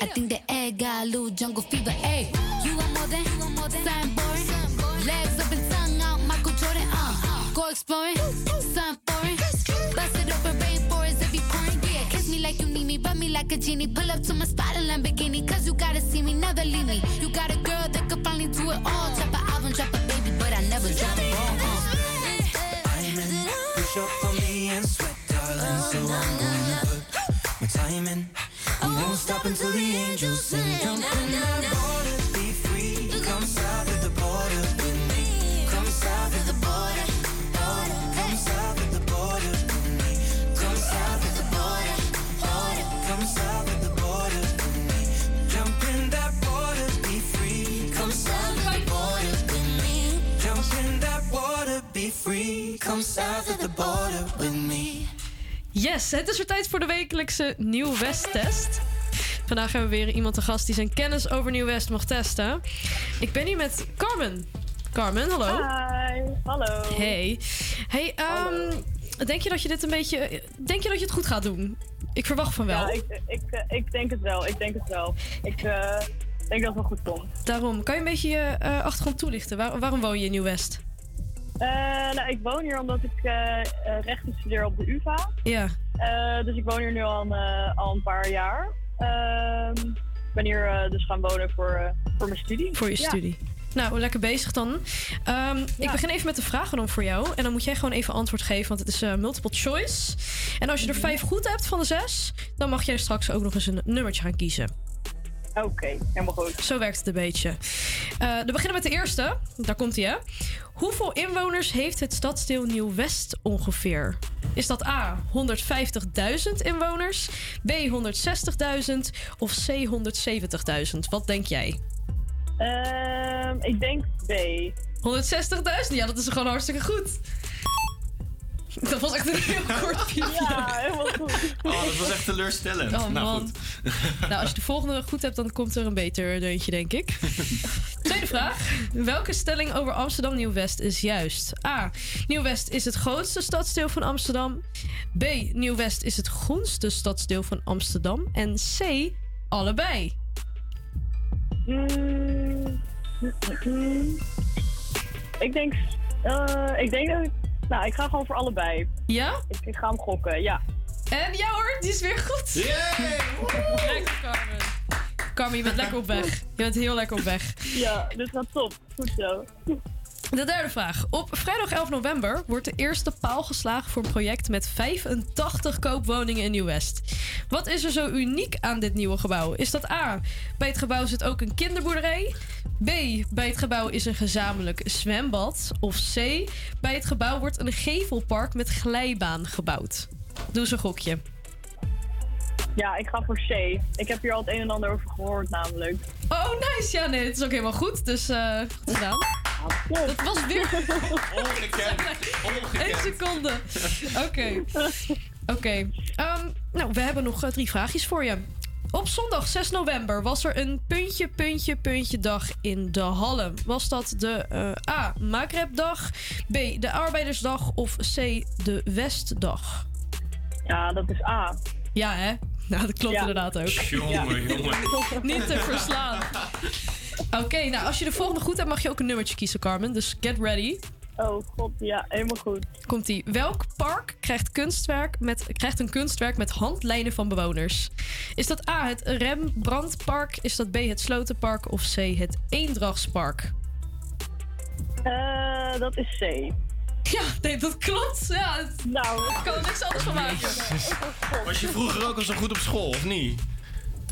I think the egg got a little jungle fever. Hey, you want more than, you want more than something boring. Legs up and sung out, Michael Jordan. Uh, go exploring, something foreign. Bust it open, rainforest if you pouring. Yeah, kiss me like you need me, rub me like a genie. Pull up to my spot in Lamborghini, cause you gotta see me, never leave me. You gotta all type of album drop a baby, but I never drop a ball. Diamond, push up for me and sweat, darling. So I'm gonna put my time in. I won't stop until the angels sing. Jumping out. South of the border with me. Yes, het is weer tijd voor de wekelijkse Nieuw West test. Vandaag hebben we weer iemand te gast die zijn kennis over Nieuw West mag testen. Ik ben hier met Carmen. Carmen, hallo. Hi, hallo. Hey. Hey, ehm, denk je dat je dit een beetje. Denk je dat je het goed gaat doen? Ik verwacht van wel. Ja, ik, ik, eh, ik denk het wel. Ik denk het wel. Ik eh, denk dat het wel goed komt. Daarom, kan je een beetje je eh, achtergrond toelichten? Waar- waarom woon je in Nieuw West? Eh, nou, ik woon hier omdat ik eh, eh, rechten studeer op de UvA. Ja. Eh, dus ik woon hier nu al een, eh, al een paar jaar. Ehm, ik ben hier eh, dus gaan wonen voor, eh, voor mijn studie. Voor je Ja. studie. Nou, lekker bezig dan. Ehm, Ik begin even met de vragen dan voor jou. En dan moet jij gewoon even antwoord geven, want het is eh, multiple choice. En als je er vijf goed hebt van de zes, dan mag jij straks ook nog eens een nummertje gaan kiezen. Oké, helemaal goed. Zo werkt het een beetje. Eh we beginnen met de eerste. Daar komt hij, hè. Hoeveel inwoners heeft het stadsdeel Nieuw-West ongeveer? Is dat A, 150.000 inwoners, B, 160.000 of C, 170.000? Wat denk jij? Ehm, ik denk B. 160.000? Ja, dat is gewoon hartstikke goed. Dat was echt een heel kort piepje. Ja, helemaal goed. Oh, dat was echt teleurstellend. Oh, nou man. goed. Nou, als je de volgende goed hebt, dan komt er een beter deuntje, denk ik. Tweede vraag. Welke stelling over Amsterdam Nieuw-West is juist? A. Nieuw-West is het grootste stadsdeel van Amsterdam. B. Nieuw-West is het groenste stadsdeel van Amsterdam. En C. Allebei. Mm, mm, ik denk, eh, ik denk dat ik, nou, ik ga gewoon voor allebei. Ja? Ik, ik ga hem gokken, ja. En ja hoor, die is weer goed. Lekker, Carmen. Carmen, je bent lekker op weg. Je bent heel lekker op weg. Ja, dit gaat top. Goed zo. De derde vraag. Op vrijdag 11 november wordt de eerste paal geslagen voor een project met 85 koopwoningen in Nieuw-West. Wat is er zo uniek aan dit nieuwe gebouw? Is dat A. Bij het gebouw zit ook een kinderboerderij? B. Bij het gebouw is een gezamenlijk zwembad? Of C. Bij het gebouw wordt een gevelpark met glijbaan gebouwd? Doe eens een gokje. Ja, ik ga voor C. Ik heb hier al het een en ander over gehoord namelijk. Oh, nice. Ja, nee, het is ook helemaal goed. Dus eh, goed gedaan. Dat was weer... Ongekend. Eén seconde. Oké. Oké. Ehm, nou, we hebben nog eh, drie vraagjes voor je. Op zondag 6 november was er een puntje, puntje, puntje dag in de Hallen. Was dat de eh, A. Maghreb-dag, B. de Arbeidersdag of C. de Westdag? Ja, dat is A. Ja, hè? Nou, dat klopt Ja. inderdaad ook. Jongen, jongen. Niet te verslaan. Oké, nou, als je de volgende goed hebt, mag je ook een nummertje kiezen, Carmen. Dus get ready. Oh god, ja, helemaal goed. Komt-ie. Welk park krijgt, kunstwerk met, krijgt een kunstwerk met handlijnen van bewoners? Is dat A, het Rembrandtpark? Is dat B, het Slotenpark? Of C, het Eendrachtspark? Eh, dat is C. Ja, nee, dat klopt. Ja, het, nou, ik kan er niks anders van maken. Was je vroeger ook al zo goed op school, of niet?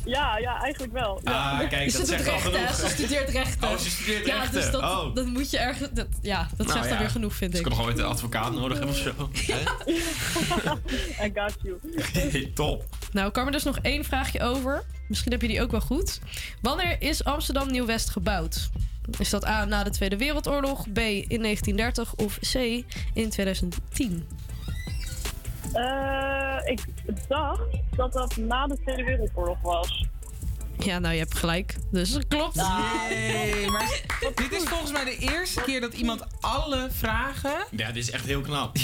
Ja, ja, eigenlijk wel. Ja. Ah, kijk, Je dat zegt al rechten, hè? genoeg. Ze studeert rechten. Oh, ze studeert Ja, rechten. dus dat, Oh. dat moet je ergens... Dat, ja, dat Nou zegt ja. dan weer genoeg, vind Dus ik. ik kan nog ooit een advocaat nodig hebben of zo. I got you. Top. Nou, Carmen, er is nog één vraagje over. Misschien heb je die ook wel goed. Wanneer is Amsterdam Nieuw-West gebouwd? Is dat A na de Tweede Wereldoorlog, B in 1930 of C in 2010? Eh, ik dacht dat dat na de Tweede Wereldoorlog was. Ja, nou, je hebt gelijk. Dus dat klopt. Nee, maar dit is volgens mij de eerste keer dat iemand alle vragen. Ja, dit is echt heel knap.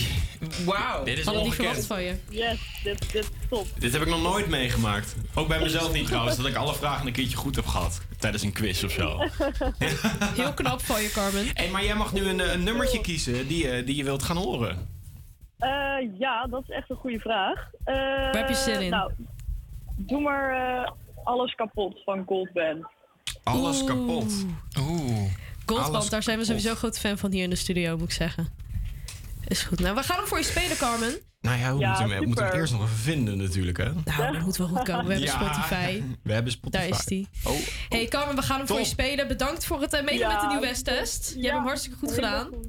Wauw. Dit is Hadden verwacht van je. Yes, dit, dit is top. Dit heb ik nog nooit meegemaakt. Ook bij mezelf niet trouwens, dat ik alle vragen een keertje goed heb gehad. Tijdens een quiz of zo. Heel knap van je, Carmen. Hey, maar jij mag nu een, eh, een nummertje kiezen die, je- die je wilt gaan horen. Eh, ja, dat is echt een goede vraag. Eh, Waar heb je zin in? Nou, doe maar eh, alles kapot van Goldband. Alles Oeh. kapot. Oeh. Goldband, daar zijn we sowieso groot fan van hier in de studio, moet ik zeggen. Is goed. Nou, we gaan hem voor je spelen, Carmen. Nou ja, we Ja, moeten, hem, we moeten hem eerst nog even vinden natuurlijk, hè? Nou, dat moet wel goed komen. We hebben Ja, Spotify. We hebben Spotify. Daar is die. Oh, Hey Carmen, we gaan hem voor je spelen. Bedankt voor het meedoen Ja, met de Nieuw West test. Je hebt hem hartstikke goed gedaan. goed.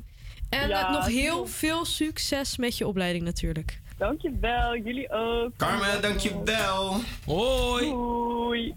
En Ja, eh, nog heel veel succes met je opleiding natuurlijk. Dankjewel, jullie ook. Carmen, dankjewel. Hoi. Doei.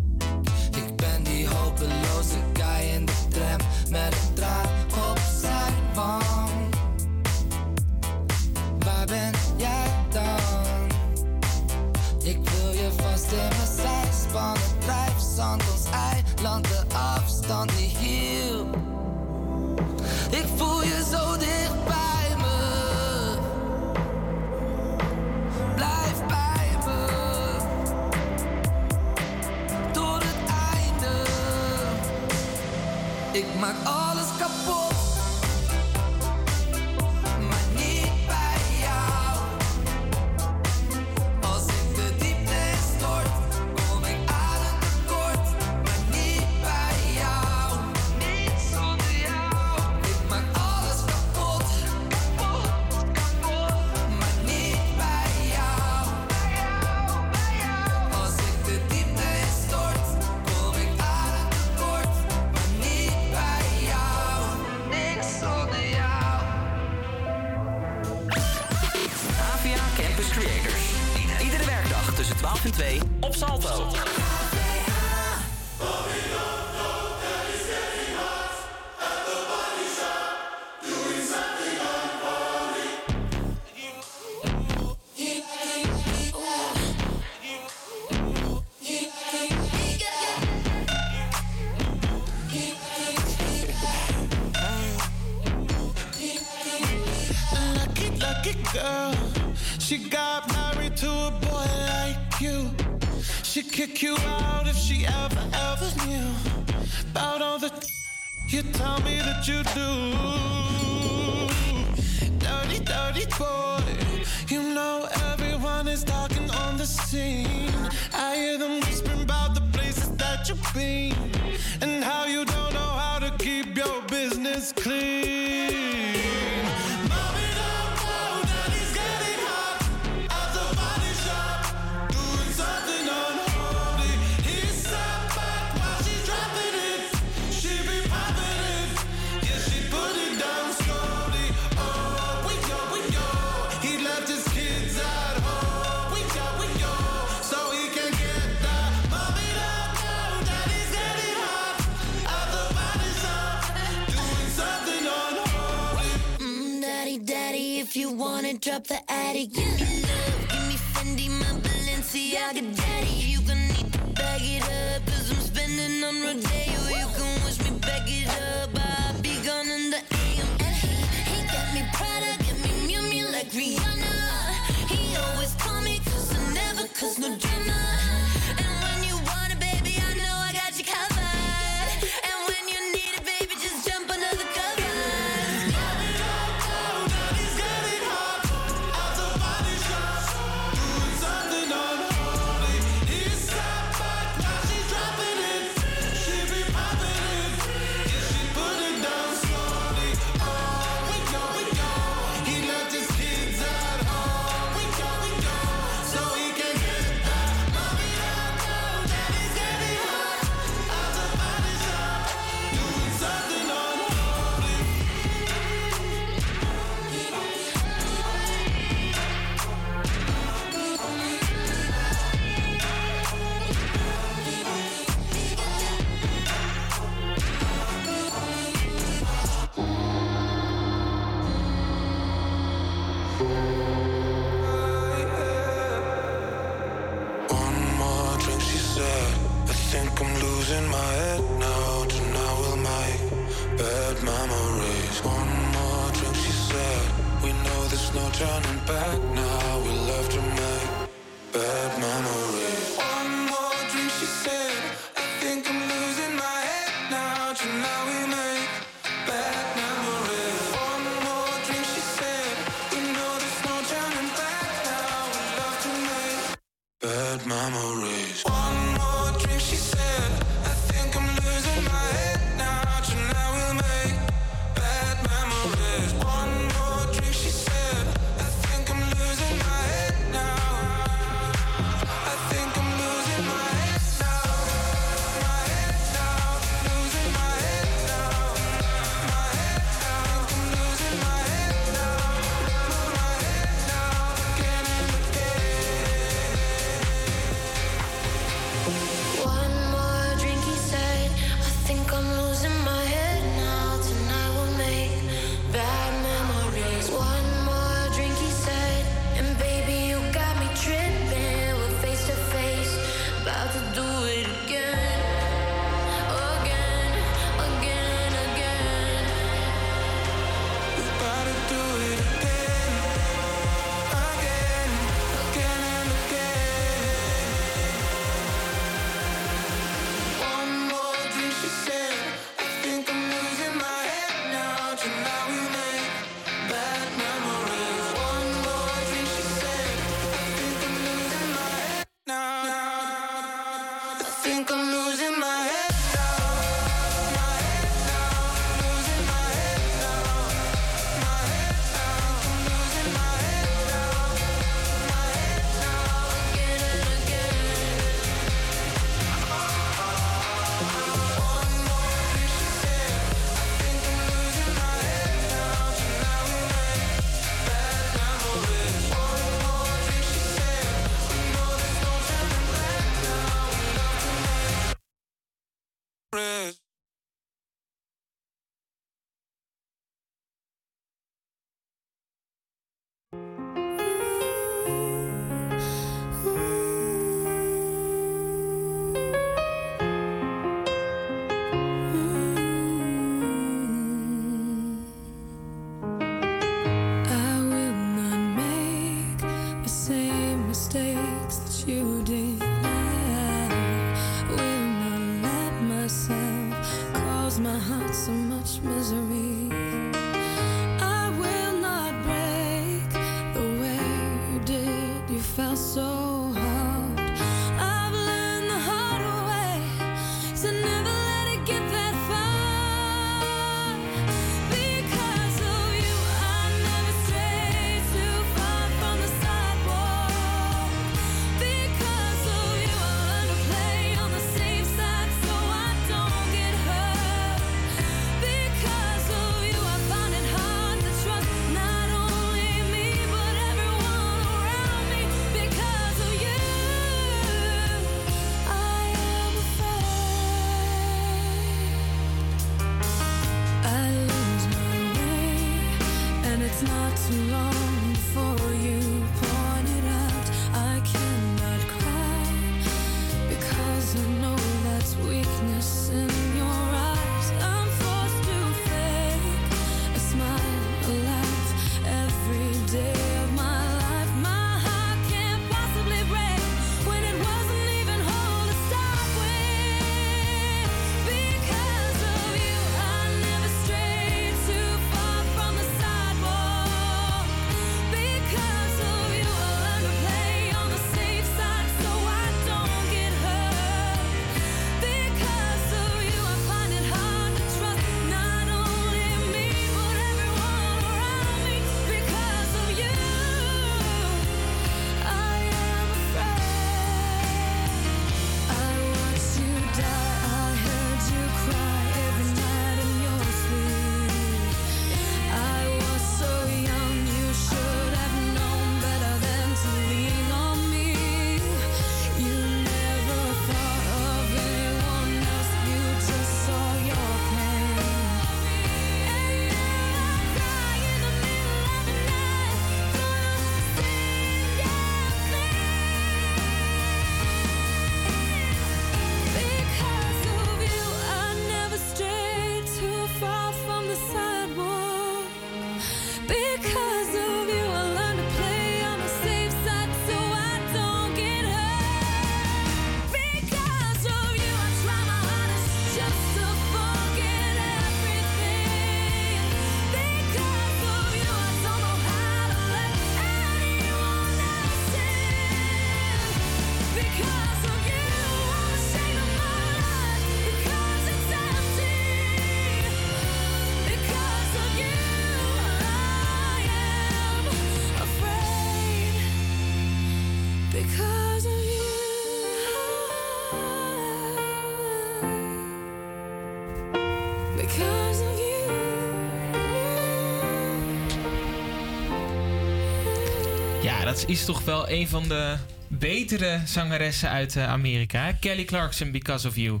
Dat is toch wel een van de betere zangeressen uit eh, Amerika. Kelly Clarkson, Because of You.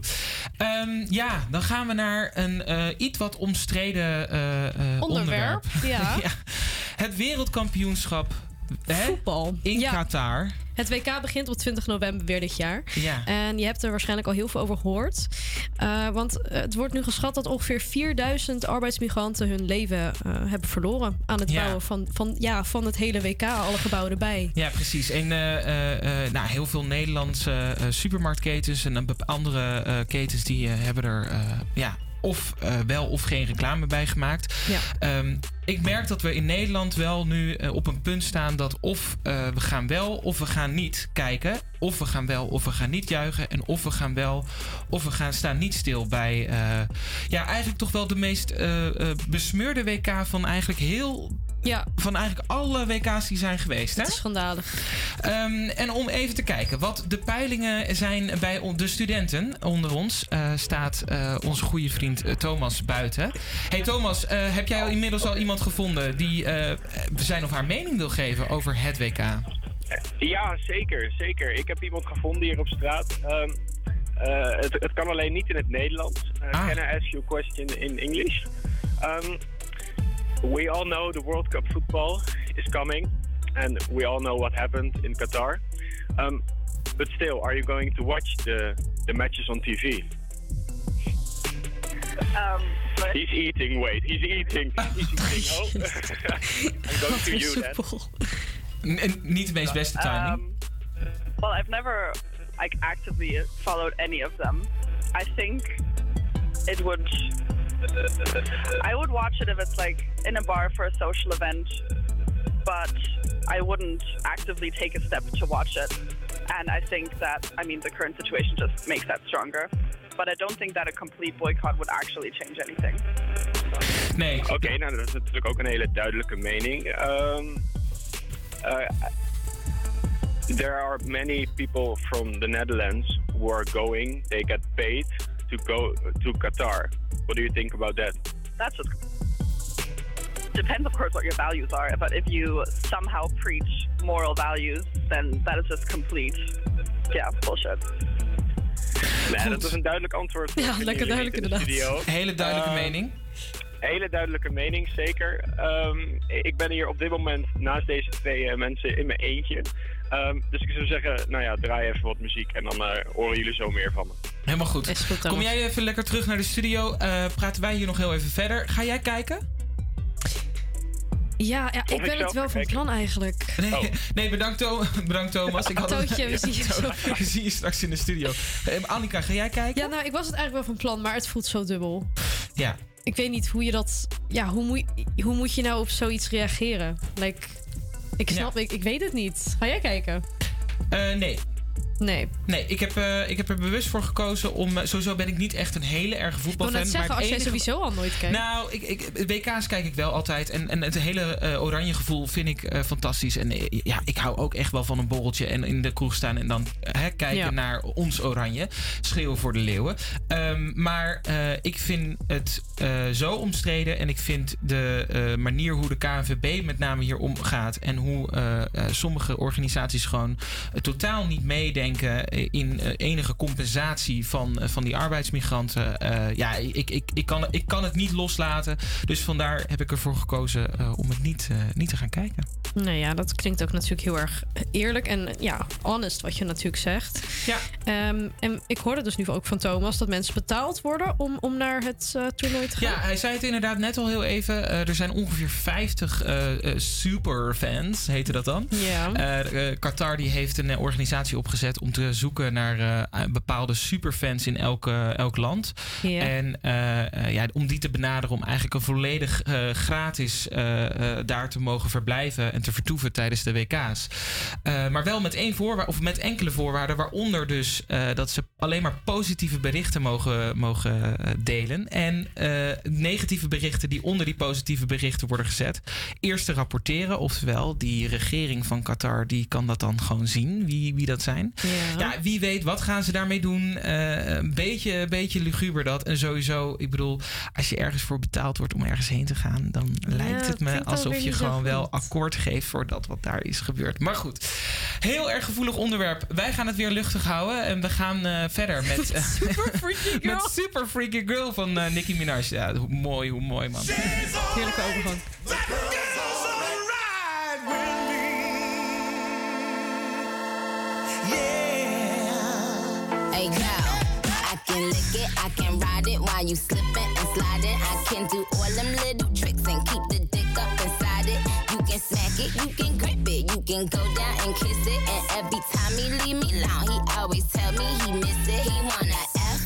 Ehm, ja, dan gaan we naar een eh, iets wat omstreden eh, eh, onderwerp. ja. Het wereldkampioenschap Voetbal. in Ja. Qatar. Het WK begint op 20 november weer dit jaar. Ja. En je hebt er waarschijnlijk al heel veel over gehoord. Eh, want het wordt nu geschat dat ongeveer 4000 arbeidsmigranten hun leven eh, hebben verloren aan het Ja. bouwen van, van, ja, van het hele WK, alle gebouwen erbij. Ja, precies. En eh, eh, eh, nou, heel veel Nederlandse eh, supermarktketens en andere eh, ketens die eh, hebben er eh, ja, of eh, wel of geen reclame bij gemaakt. Ja. Ehm, ik merk dat we in Nederland wel nu eh, op een punt staan dat of eh, we gaan wel of we gaan niet kijken. Of we gaan wel of we gaan niet juichen. En of we gaan wel of we gaan staan niet stil bij ja, eigenlijk toch wel de meest besmeurde WK van eigenlijk heel. Ja. Van eigenlijk alle WK's die zijn geweest. Hè? Het is schandalig. Ehm, en om even te kijken wat de peilingen zijn bij de studenten onder ons, eh, staat eh, onze goede vriend eh, Thomas buiten. Hey Thomas, eh, heb jij al inmiddels al iemand gevonden die eh, zijn of haar mening wil geven over het WK? Ja, zeker, zeker. Ik heb iemand gevonden hier op straat. Ehm, eh, het, het kan alleen niet in het Nederlands. Uh, Can I ask you a question in English? Um, we all know the World Cup football is coming, and we all know what happened in Qatar. Um, but still, are you going to watch the the matches on TV? Um, He's eating. Wait, he's eating. He's eating. Oh, I'm going to you then. En niet de meest beste timing. Um, well, I've never like actively followed any of them. I think it would. I would watch it if it's like in a bar for a social event, but I wouldn't actively take a step to watch it. And I think that I mean the current situation just makes that stronger. But I don't think that a complete boycott would actually change anything. Nee. Oké, nou dat is natuurlijk ook een hele duidelijke mening. Ehm, uh, there are many people from the Netherlands who are going. They get paid to go to Qatar. What do you think about that? That's just depends, of course, what your values are. But if you somehow preach moral values, then that is just complete, yeah, bullshit. Nee, dat is een duidelijk antwoord. Ja, lekker duidelijk in de inderdaad. studio. Hele duidelijke Ehm, mening. Hele duidelijke mening, zeker. Ehm, ik ben hier op dit moment naast deze twee eh, mensen in mijn eentje. Ehm, dus ik zou zeggen, nou ja, draai even wat muziek en dan eh, horen jullie zo meer van me. Helemaal goed. Kom jij even lekker terug naar de studio? Eh, praten wij hier nog heel even verder. Ga jij kijken? Ja, ja ik ben het wel van plan eigenlijk. Nee, nee bedankt, Tho- bedankt Thomas. Ik had Tootje, we zien je zo. We zien je straks in de studio. Eh, Annika, ga jij kijken? Ja, nou, ik was het eigenlijk wel van plan, maar het voelt zo dubbel. Ja. Ik weet niet hoe je dat... Ja, hoe moet, hoe moet je nou op zoiets reageren? Like, ik snap, ik, ik weet het niet. Ga jij kijken? Eh, nee. Nee. Nee, ik heb, eh, ik heb er bewust voor gekozen om... eh, sowieso ben ik niet echt een hele erge voetbalfan. zeggen, maar als jij sowieso al nooit kijkt. Nou, ik, ik, WK's kijk ik wel altijd. En, en het hele eh, oranje gevoel vind ik fantastisch. En ja, ik hou ook echt wel van een borreltje en in de kroeg staan en dan hè, kijken Ja. naar ons oranje. Schreeuwen voor de leeuwen. Ehm, maar ik vind het zo omstreden. En ik vind de manier hoe de KNVB met name hier omgaat. En hoe sommige organisaties gewoon totaal niet meedenken in eh, enige compensatie van, eh, van die arbeidsmigranten. Eh, ja, ik, ik, ik, kan, ik kan het niet loslaten. Dus vandaar heb ik ervoor gekozen eh, om het niet, eh, niet te gaan kijken. Nou ja, dat klinkt ook natuurlijk heel erg eerlijk en eh, ja, honest wat je natuurlijk zegt. Ja. Ehm, en ik hoorde dus nu ook van Thomas dat mensen betaald worden om, om naar het eh, toernooi te gaan. Ja, hij zei het inderdaad net al heel even. Eh, er zijn ongeveer 50 eh, eh, superfans, heette dat dan. Ja. Qatar die heeft een organisatie opgezet om te zoeken naar bepaalde superfans in elk, elk land. Ja. En ja, om die te benaderen, om eigenlijk een volledig gratis daar te mogen verblijven en te vertoeven tijdens de WK's. Eh, maar wel met één voorwaarde, of met enkele voorwaarden, waaronder dus eh, dat ze alleen maar positieve berichten mogen, mogen eh, delen. En negatieve berichten die onder die positieve berichten worden gezet, eerst te rapporteren. Oftewel, die regering van Qatar die kan dat dan gewoon zien, wie, wie dat zijn. Ja. wie weet, wat gaan ze daarmee doen? Een beetje, een beetje luguber dat. En sowieso, ik bedoel, als je ergens voor betaald wordt om ergens heen te gaan, dan lijkt het me alsof je gewoon wel akkoord geeft geeft voor dat wat daar is gebeurd. Maar goed, heel erg gevoelig onderwerp. Wij gaan het weer luchtig houden en we gaan uh, verder met, uh, super freaky girl. met Super Freaky Girl van uh, Nicki Minaj. Ja, hoe mooi, hoe mooi man. Heerlijke overgang. Hey girl, I can lick it, I can ride it while you slip it and slide it. I can do all them little it, you can grip it. You can go down and kiss it. And every time he leave me alone, he always tell me he miss it. He wanna F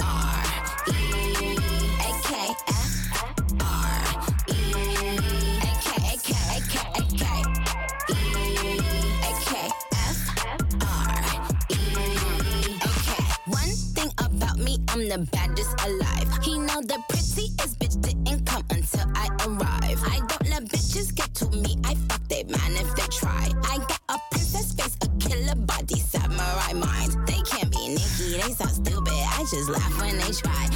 R E A K F R E A K A K A K A K E A K F R E Okay. One thing about me, I'm the baddest alive. He know the prettiest bitch didn't come until I arrived. they right.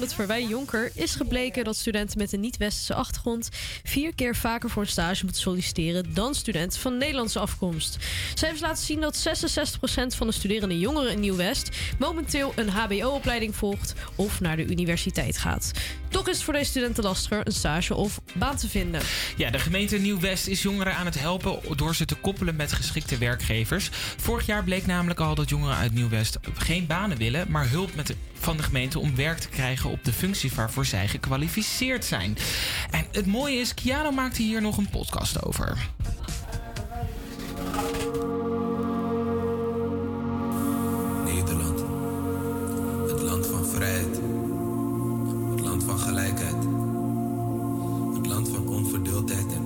het Verwij Jonker is gebleken dat studenten met een niet-westerse achtergrond vier keer vaker voor een stage moeten solliciteren dan studenten van Nederlandse afkomst. Cijfers laten zien dat 66% van de studerende jongeren in Nieuw-West momenteel een HBO-opleiding volgt of naar de universiteit gaat. Toch is het voor deze studenten lastiger een stage of baan te vinden. Ja, de gemeente Nieuw-West is jongeren aan het helpen door ze te koppelen met geschikte werkgevers. Vorig jaar bleek namelijk al dat jongeren uit Nieuw-West geen banen willen, maar hulp met de, van de gemeente om werk te krijgen op de functie waarvoor zij gekwalificeerd zijn. En het mooie is, Kiano maakte hier nog een podcast over. Nederland. Het land van vrijheid. Het land van gelijkheid. Het land van onverdeeldheid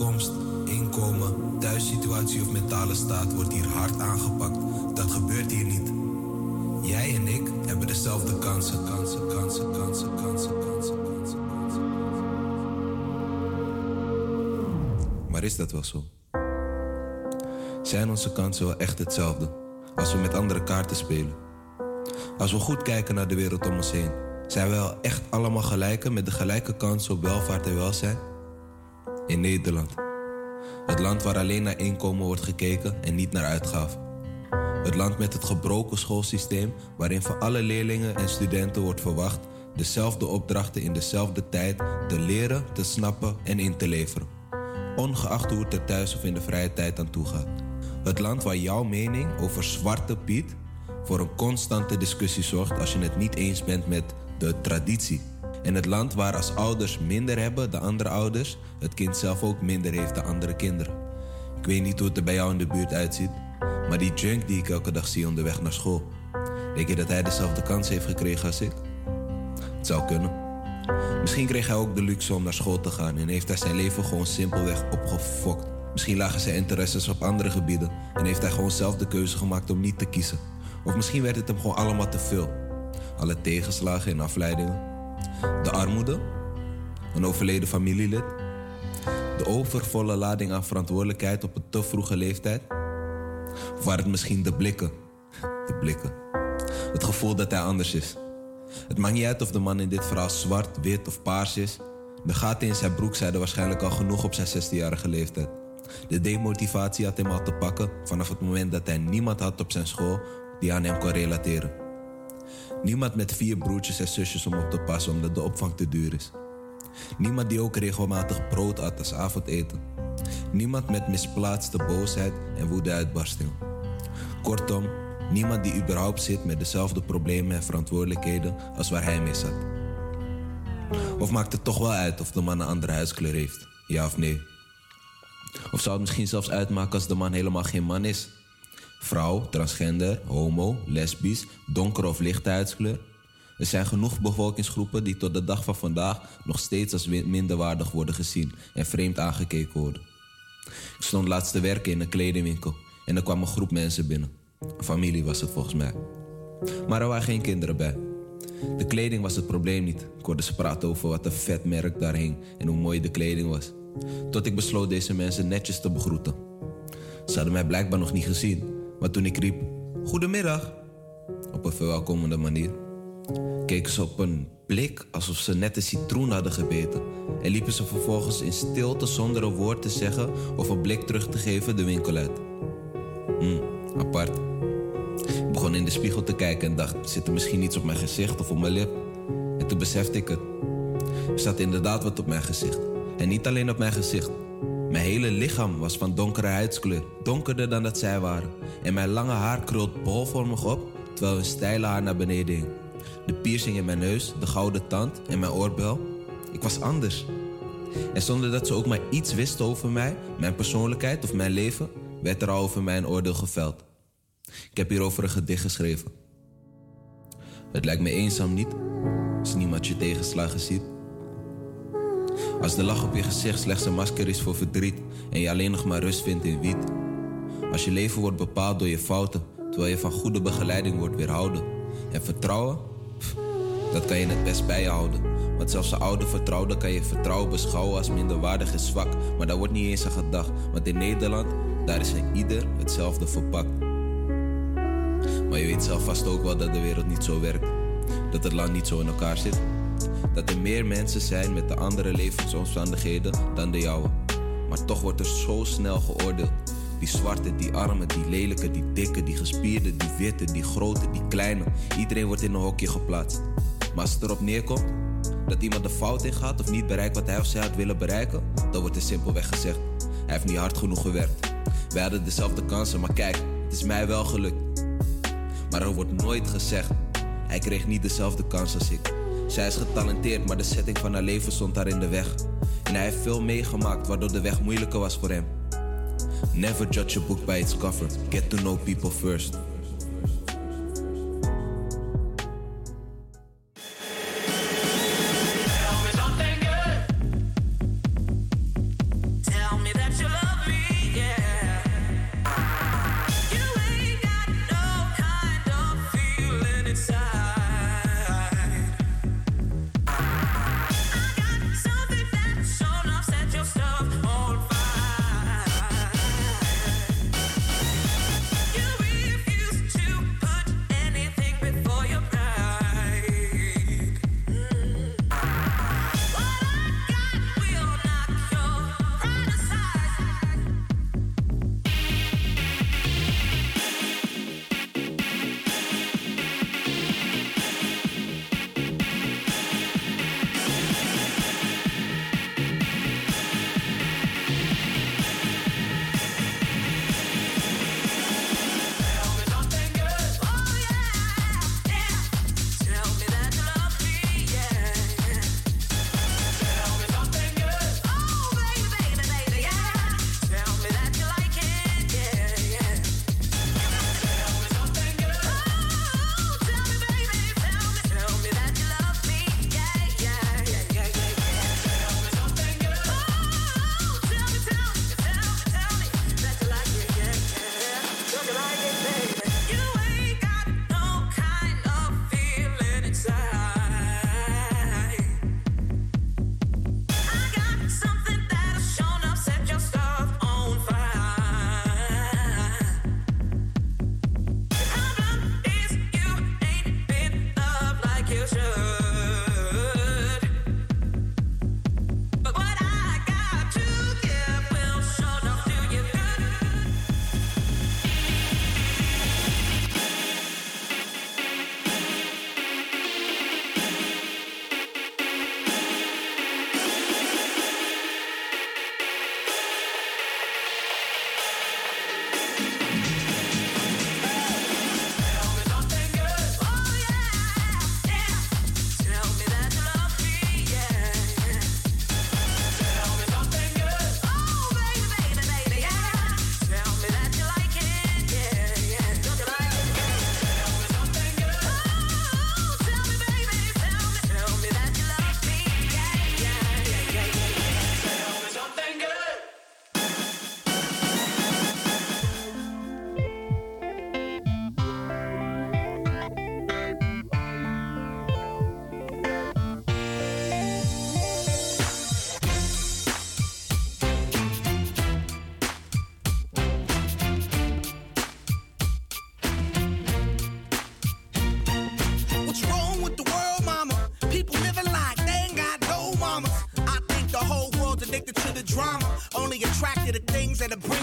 afkomst, inkomen, thuissituatie of mentale staat wordt hier hard aangepakt. Dat gebeurt hier niet. Jij en ik hebben dezelfde kansen, kansen, kansen, kansen, kansen, kansen, kansen. Maar is dat wel zo? Zijn onze kansen wel echt hetzelfde als we met andere kaarten spelen? Als we goed kijken naar de wereld om ons heen, zijn we wel echt allemaal gelijken met de gelijke kansen op welvaart en welzijn? In Nederland. Het land waar alleen naar inkomen wordt gekeken en niet naar uitgaven. Het land met het gebroken schoolsysteem waarin van alle leerlingen en studenten wordt verwacht dezelfde opdrachten in dezelfde tijd te leren, te snappen en in te leveren. Ongeacht hoe het er thuis of in de vrije tijd aan toe gaat. Het land waar jouw mening over Zwarte Piet voor een constante discussie zorgt als je het niet eens bent met de traditie. En het land waar als ouders minder hebben dan andere ouders, het kind zelf ook minder heeft dan andere kinderen. Ik weet niet hoe het er bij jou in de buurt uitziet, maar die junk die ik elke dag zie onderweg naar school, denk je dat hij dezelfde kans heeft gekregen als ik? Het zou kunnen. Misschien kreeg hij ook de luxe om naar school te gaan en heeft hij zijn leven gewoon simpelweg opgefokt. Misschien lagen zijn interesses op andere gebieden en heeft hij gewoon zelf de keuze gemaakt om niet te kiezen. Of misschien werd het hem gewoon allemaal te veel. Alle tegenslagen en afleidingen. De armoede, een overleden familielid, de overvolle lading aan verantwoordelijkheid op een te vroege leeftijd. Of waren het misschien de blikken? De blikken. Het gevoel dat hij anders is. Het maakt niet uit of de man in dit verhaal zwart, wit of paars is. De gaten in zijn broek zeiden waarschijnlijk al genoeg op zijn 16-jarige leeftijd. De demotivatie had hem al te pakken vanaf het moment dat hij niemand had op zijn school die aan hem kon relateren. Niemand met vier broertjes en zusjes om op te passen omdat de opvang te duur is. Niemand die ook regelmatig brood at als avondeten. Niemand met misplaatste boosheid en woedeuitbarstingen. Kortom, niemand die überhaupt zit met dezelfde problemen en verantwoordelijkheden als waar hij mee zat. Of maakt het toch wel uit of de man een andere huidskleur heeft? Ja of nee? Of zou het misschien zelfs uitmaken als de man helemaal geen man is? Vrouw, transgender, homo, lesbisch, donker of lichte huidskleur? Er zijn genoeg bevolkingsgroepen die tot de dag van vandaag nog steeds als minderwaardig worden gezien en vreemd aangekeken worden. Ik stond laatst te werken in een kledingwinkel en er kwam een groep mensen binnen. Een familie was het volgens mij. Maar er waren geen kinderen bij. De kleding was het probleem niet. Ik hoorde ze praten over wat een vet merk daar hing en hoe mooi de kleding was. Tot ik besloot deze mensen netjes te begroeten. Ze hadden mij blijkbaar nog niet gezien, maar toen ik riep: Goedemiddag, op een verwelkomende manier, keken ze op een blik alsof ze net een citroen hadden gebeten en liepen ze vervolgens in stilte zonder een woord te zeggen of een blik terug te geven de winkel uit. Hm, apart. Ik begon in de spiegel te kijken en dacht: zit er misschien iets op mijn gezicht of op mijn lip? En toen besefte ik het. Er zat inderdaad wat op mijn gezicht. En niet alleen op mijn gezicht. Mijn hele lichaam was van donkere huidskleur, donkerder dan dat zij waren. En mijn lange haar krult bolvormig op, terwijl hun steile haar naar beneden hing. De piercing in mijn neus, de gouden tand en mijn oorbel. Ik was anders. En zonder dat ze ook maar iets wisten over mij, mijn persoonlijkheid of mijn leven, werd er al over mij een oordeel geveld. Ik heb hierover een gedicht geschreven. Het lijkt me eenzaam niet, als niemand je tegenslagen ziet. Als de lach op je gezicht slechts een masker is voor verdriet en je alleen nog maar rust vindt in wiet. Als je leven wordt bepaald door je fouten, terwijl je van goede begeleiding wordt weerhouden. En vertrouwen, dat kan je het best bij je houden. Want zelfs een oude vertrouwde kan je vertrouwen beschouwen als minderwaardig en zwak. Maar daar wordt niet eens aan gedacht, want in Nederland, daar is een ieder hetzelfde verpakt. Maar je weet zelf vast ook wel dat de wereld niet zo werkt. Dat het land niet zo in elkaar zit. Dat er meer mensen zijn met de andere levensomstandigheden dan de jouwe. Maar toch wordt er zo snel geoordeeld. Die zwarte, die arme, die lelijke, die dikke, die gespierde, die witte, die grote, die kleine. Iedereen wordt in een hokje geplaatst. Maar als het erop neerkomt dat iemand de fout in gaat of niet bereikt wat hij of zij had willen bereiken, dan wordt er simpelweg gezegd: hij heeft niet hard genoeg gewerkt. Wij hadden dezelfde kansen, maar kijk, het is mij wel gelukt. Maar er wordt nooit gezegd: hij kreeg niet dezelfde kans als ik. Zij is getalenteerd, maar de setting van haar leven stond haar in de weg. En hij heeft veel meegemaakt, waardoor de weg moeilijker was voor hem. Never judge a book by its cover. Get to know people first.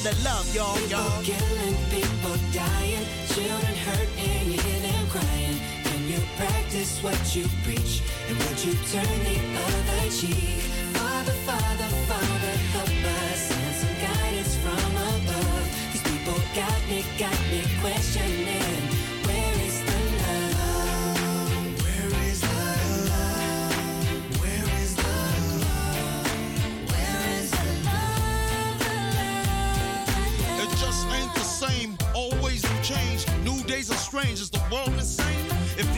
To the love, y'all, y'all. Killing, people dying, children hurt and you hear them crying. Can you practice what you preach and would you turn the other cheek?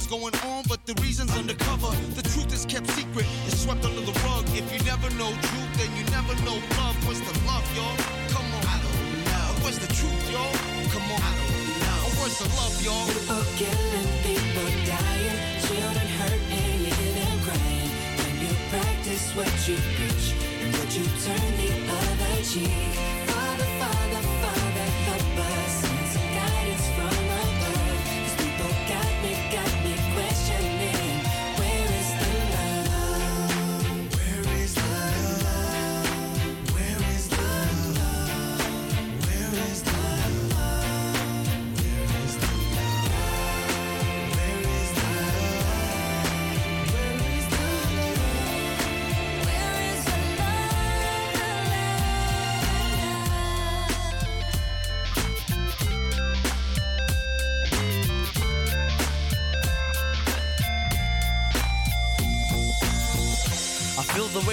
War's going on, but the reason's undercover. The truth is kept secret, it's swept under the rug. If you never know truth, then you never know love. What's the love, y'all? Come on. I don't know. What's the truth, y'all? Come on. I don't know. What's the love, y'all? People killing, people dying, children hurt and you hear them crying. Can you practice what you preach and would you turn the other cheek?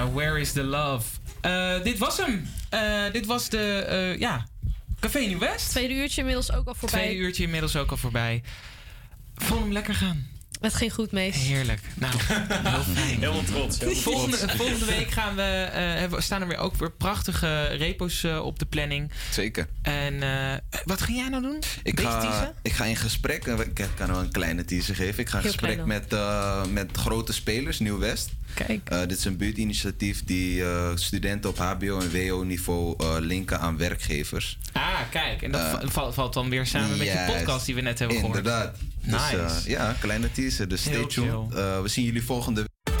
Ja, Where is the Love? Eh, dit was hem. Eh, dit was de, eh, ja, Café Nieuw West. Tweede uurtje inmiddels ook al voorbij. Tweede uurtje inmiddels ook al voorbij. Vond hem lekker gaan. Het ging goed, mees. Heerlijk. Nou, heel fijn. Helemaal trots. helemaal Volgende, trots. volgende week gaan we, eh, hebben- staan er weer ook weer prachtige repo's eh, op de planning. Zeker. En eh, wat ging jij nou doen? Ik ga, ik ga in gesprek, eh, ik kan wel een kleine teaser geven. Ik ga in Heel gesprek met, eh, met grote spelers, Nieuw-West. Kijk. Eh, dit is een buurtinitiatief die eh, studenten op HBO en WO-niveau eh, linken aan werkgevers. Ah, kijk. En dat va- valt, dan weer samen met je podcast die we net hebben gehoord. Inderdaad. Dus, Nice. ja, kleine teaser. Dus stay Heel tuned. We zien jullie volgende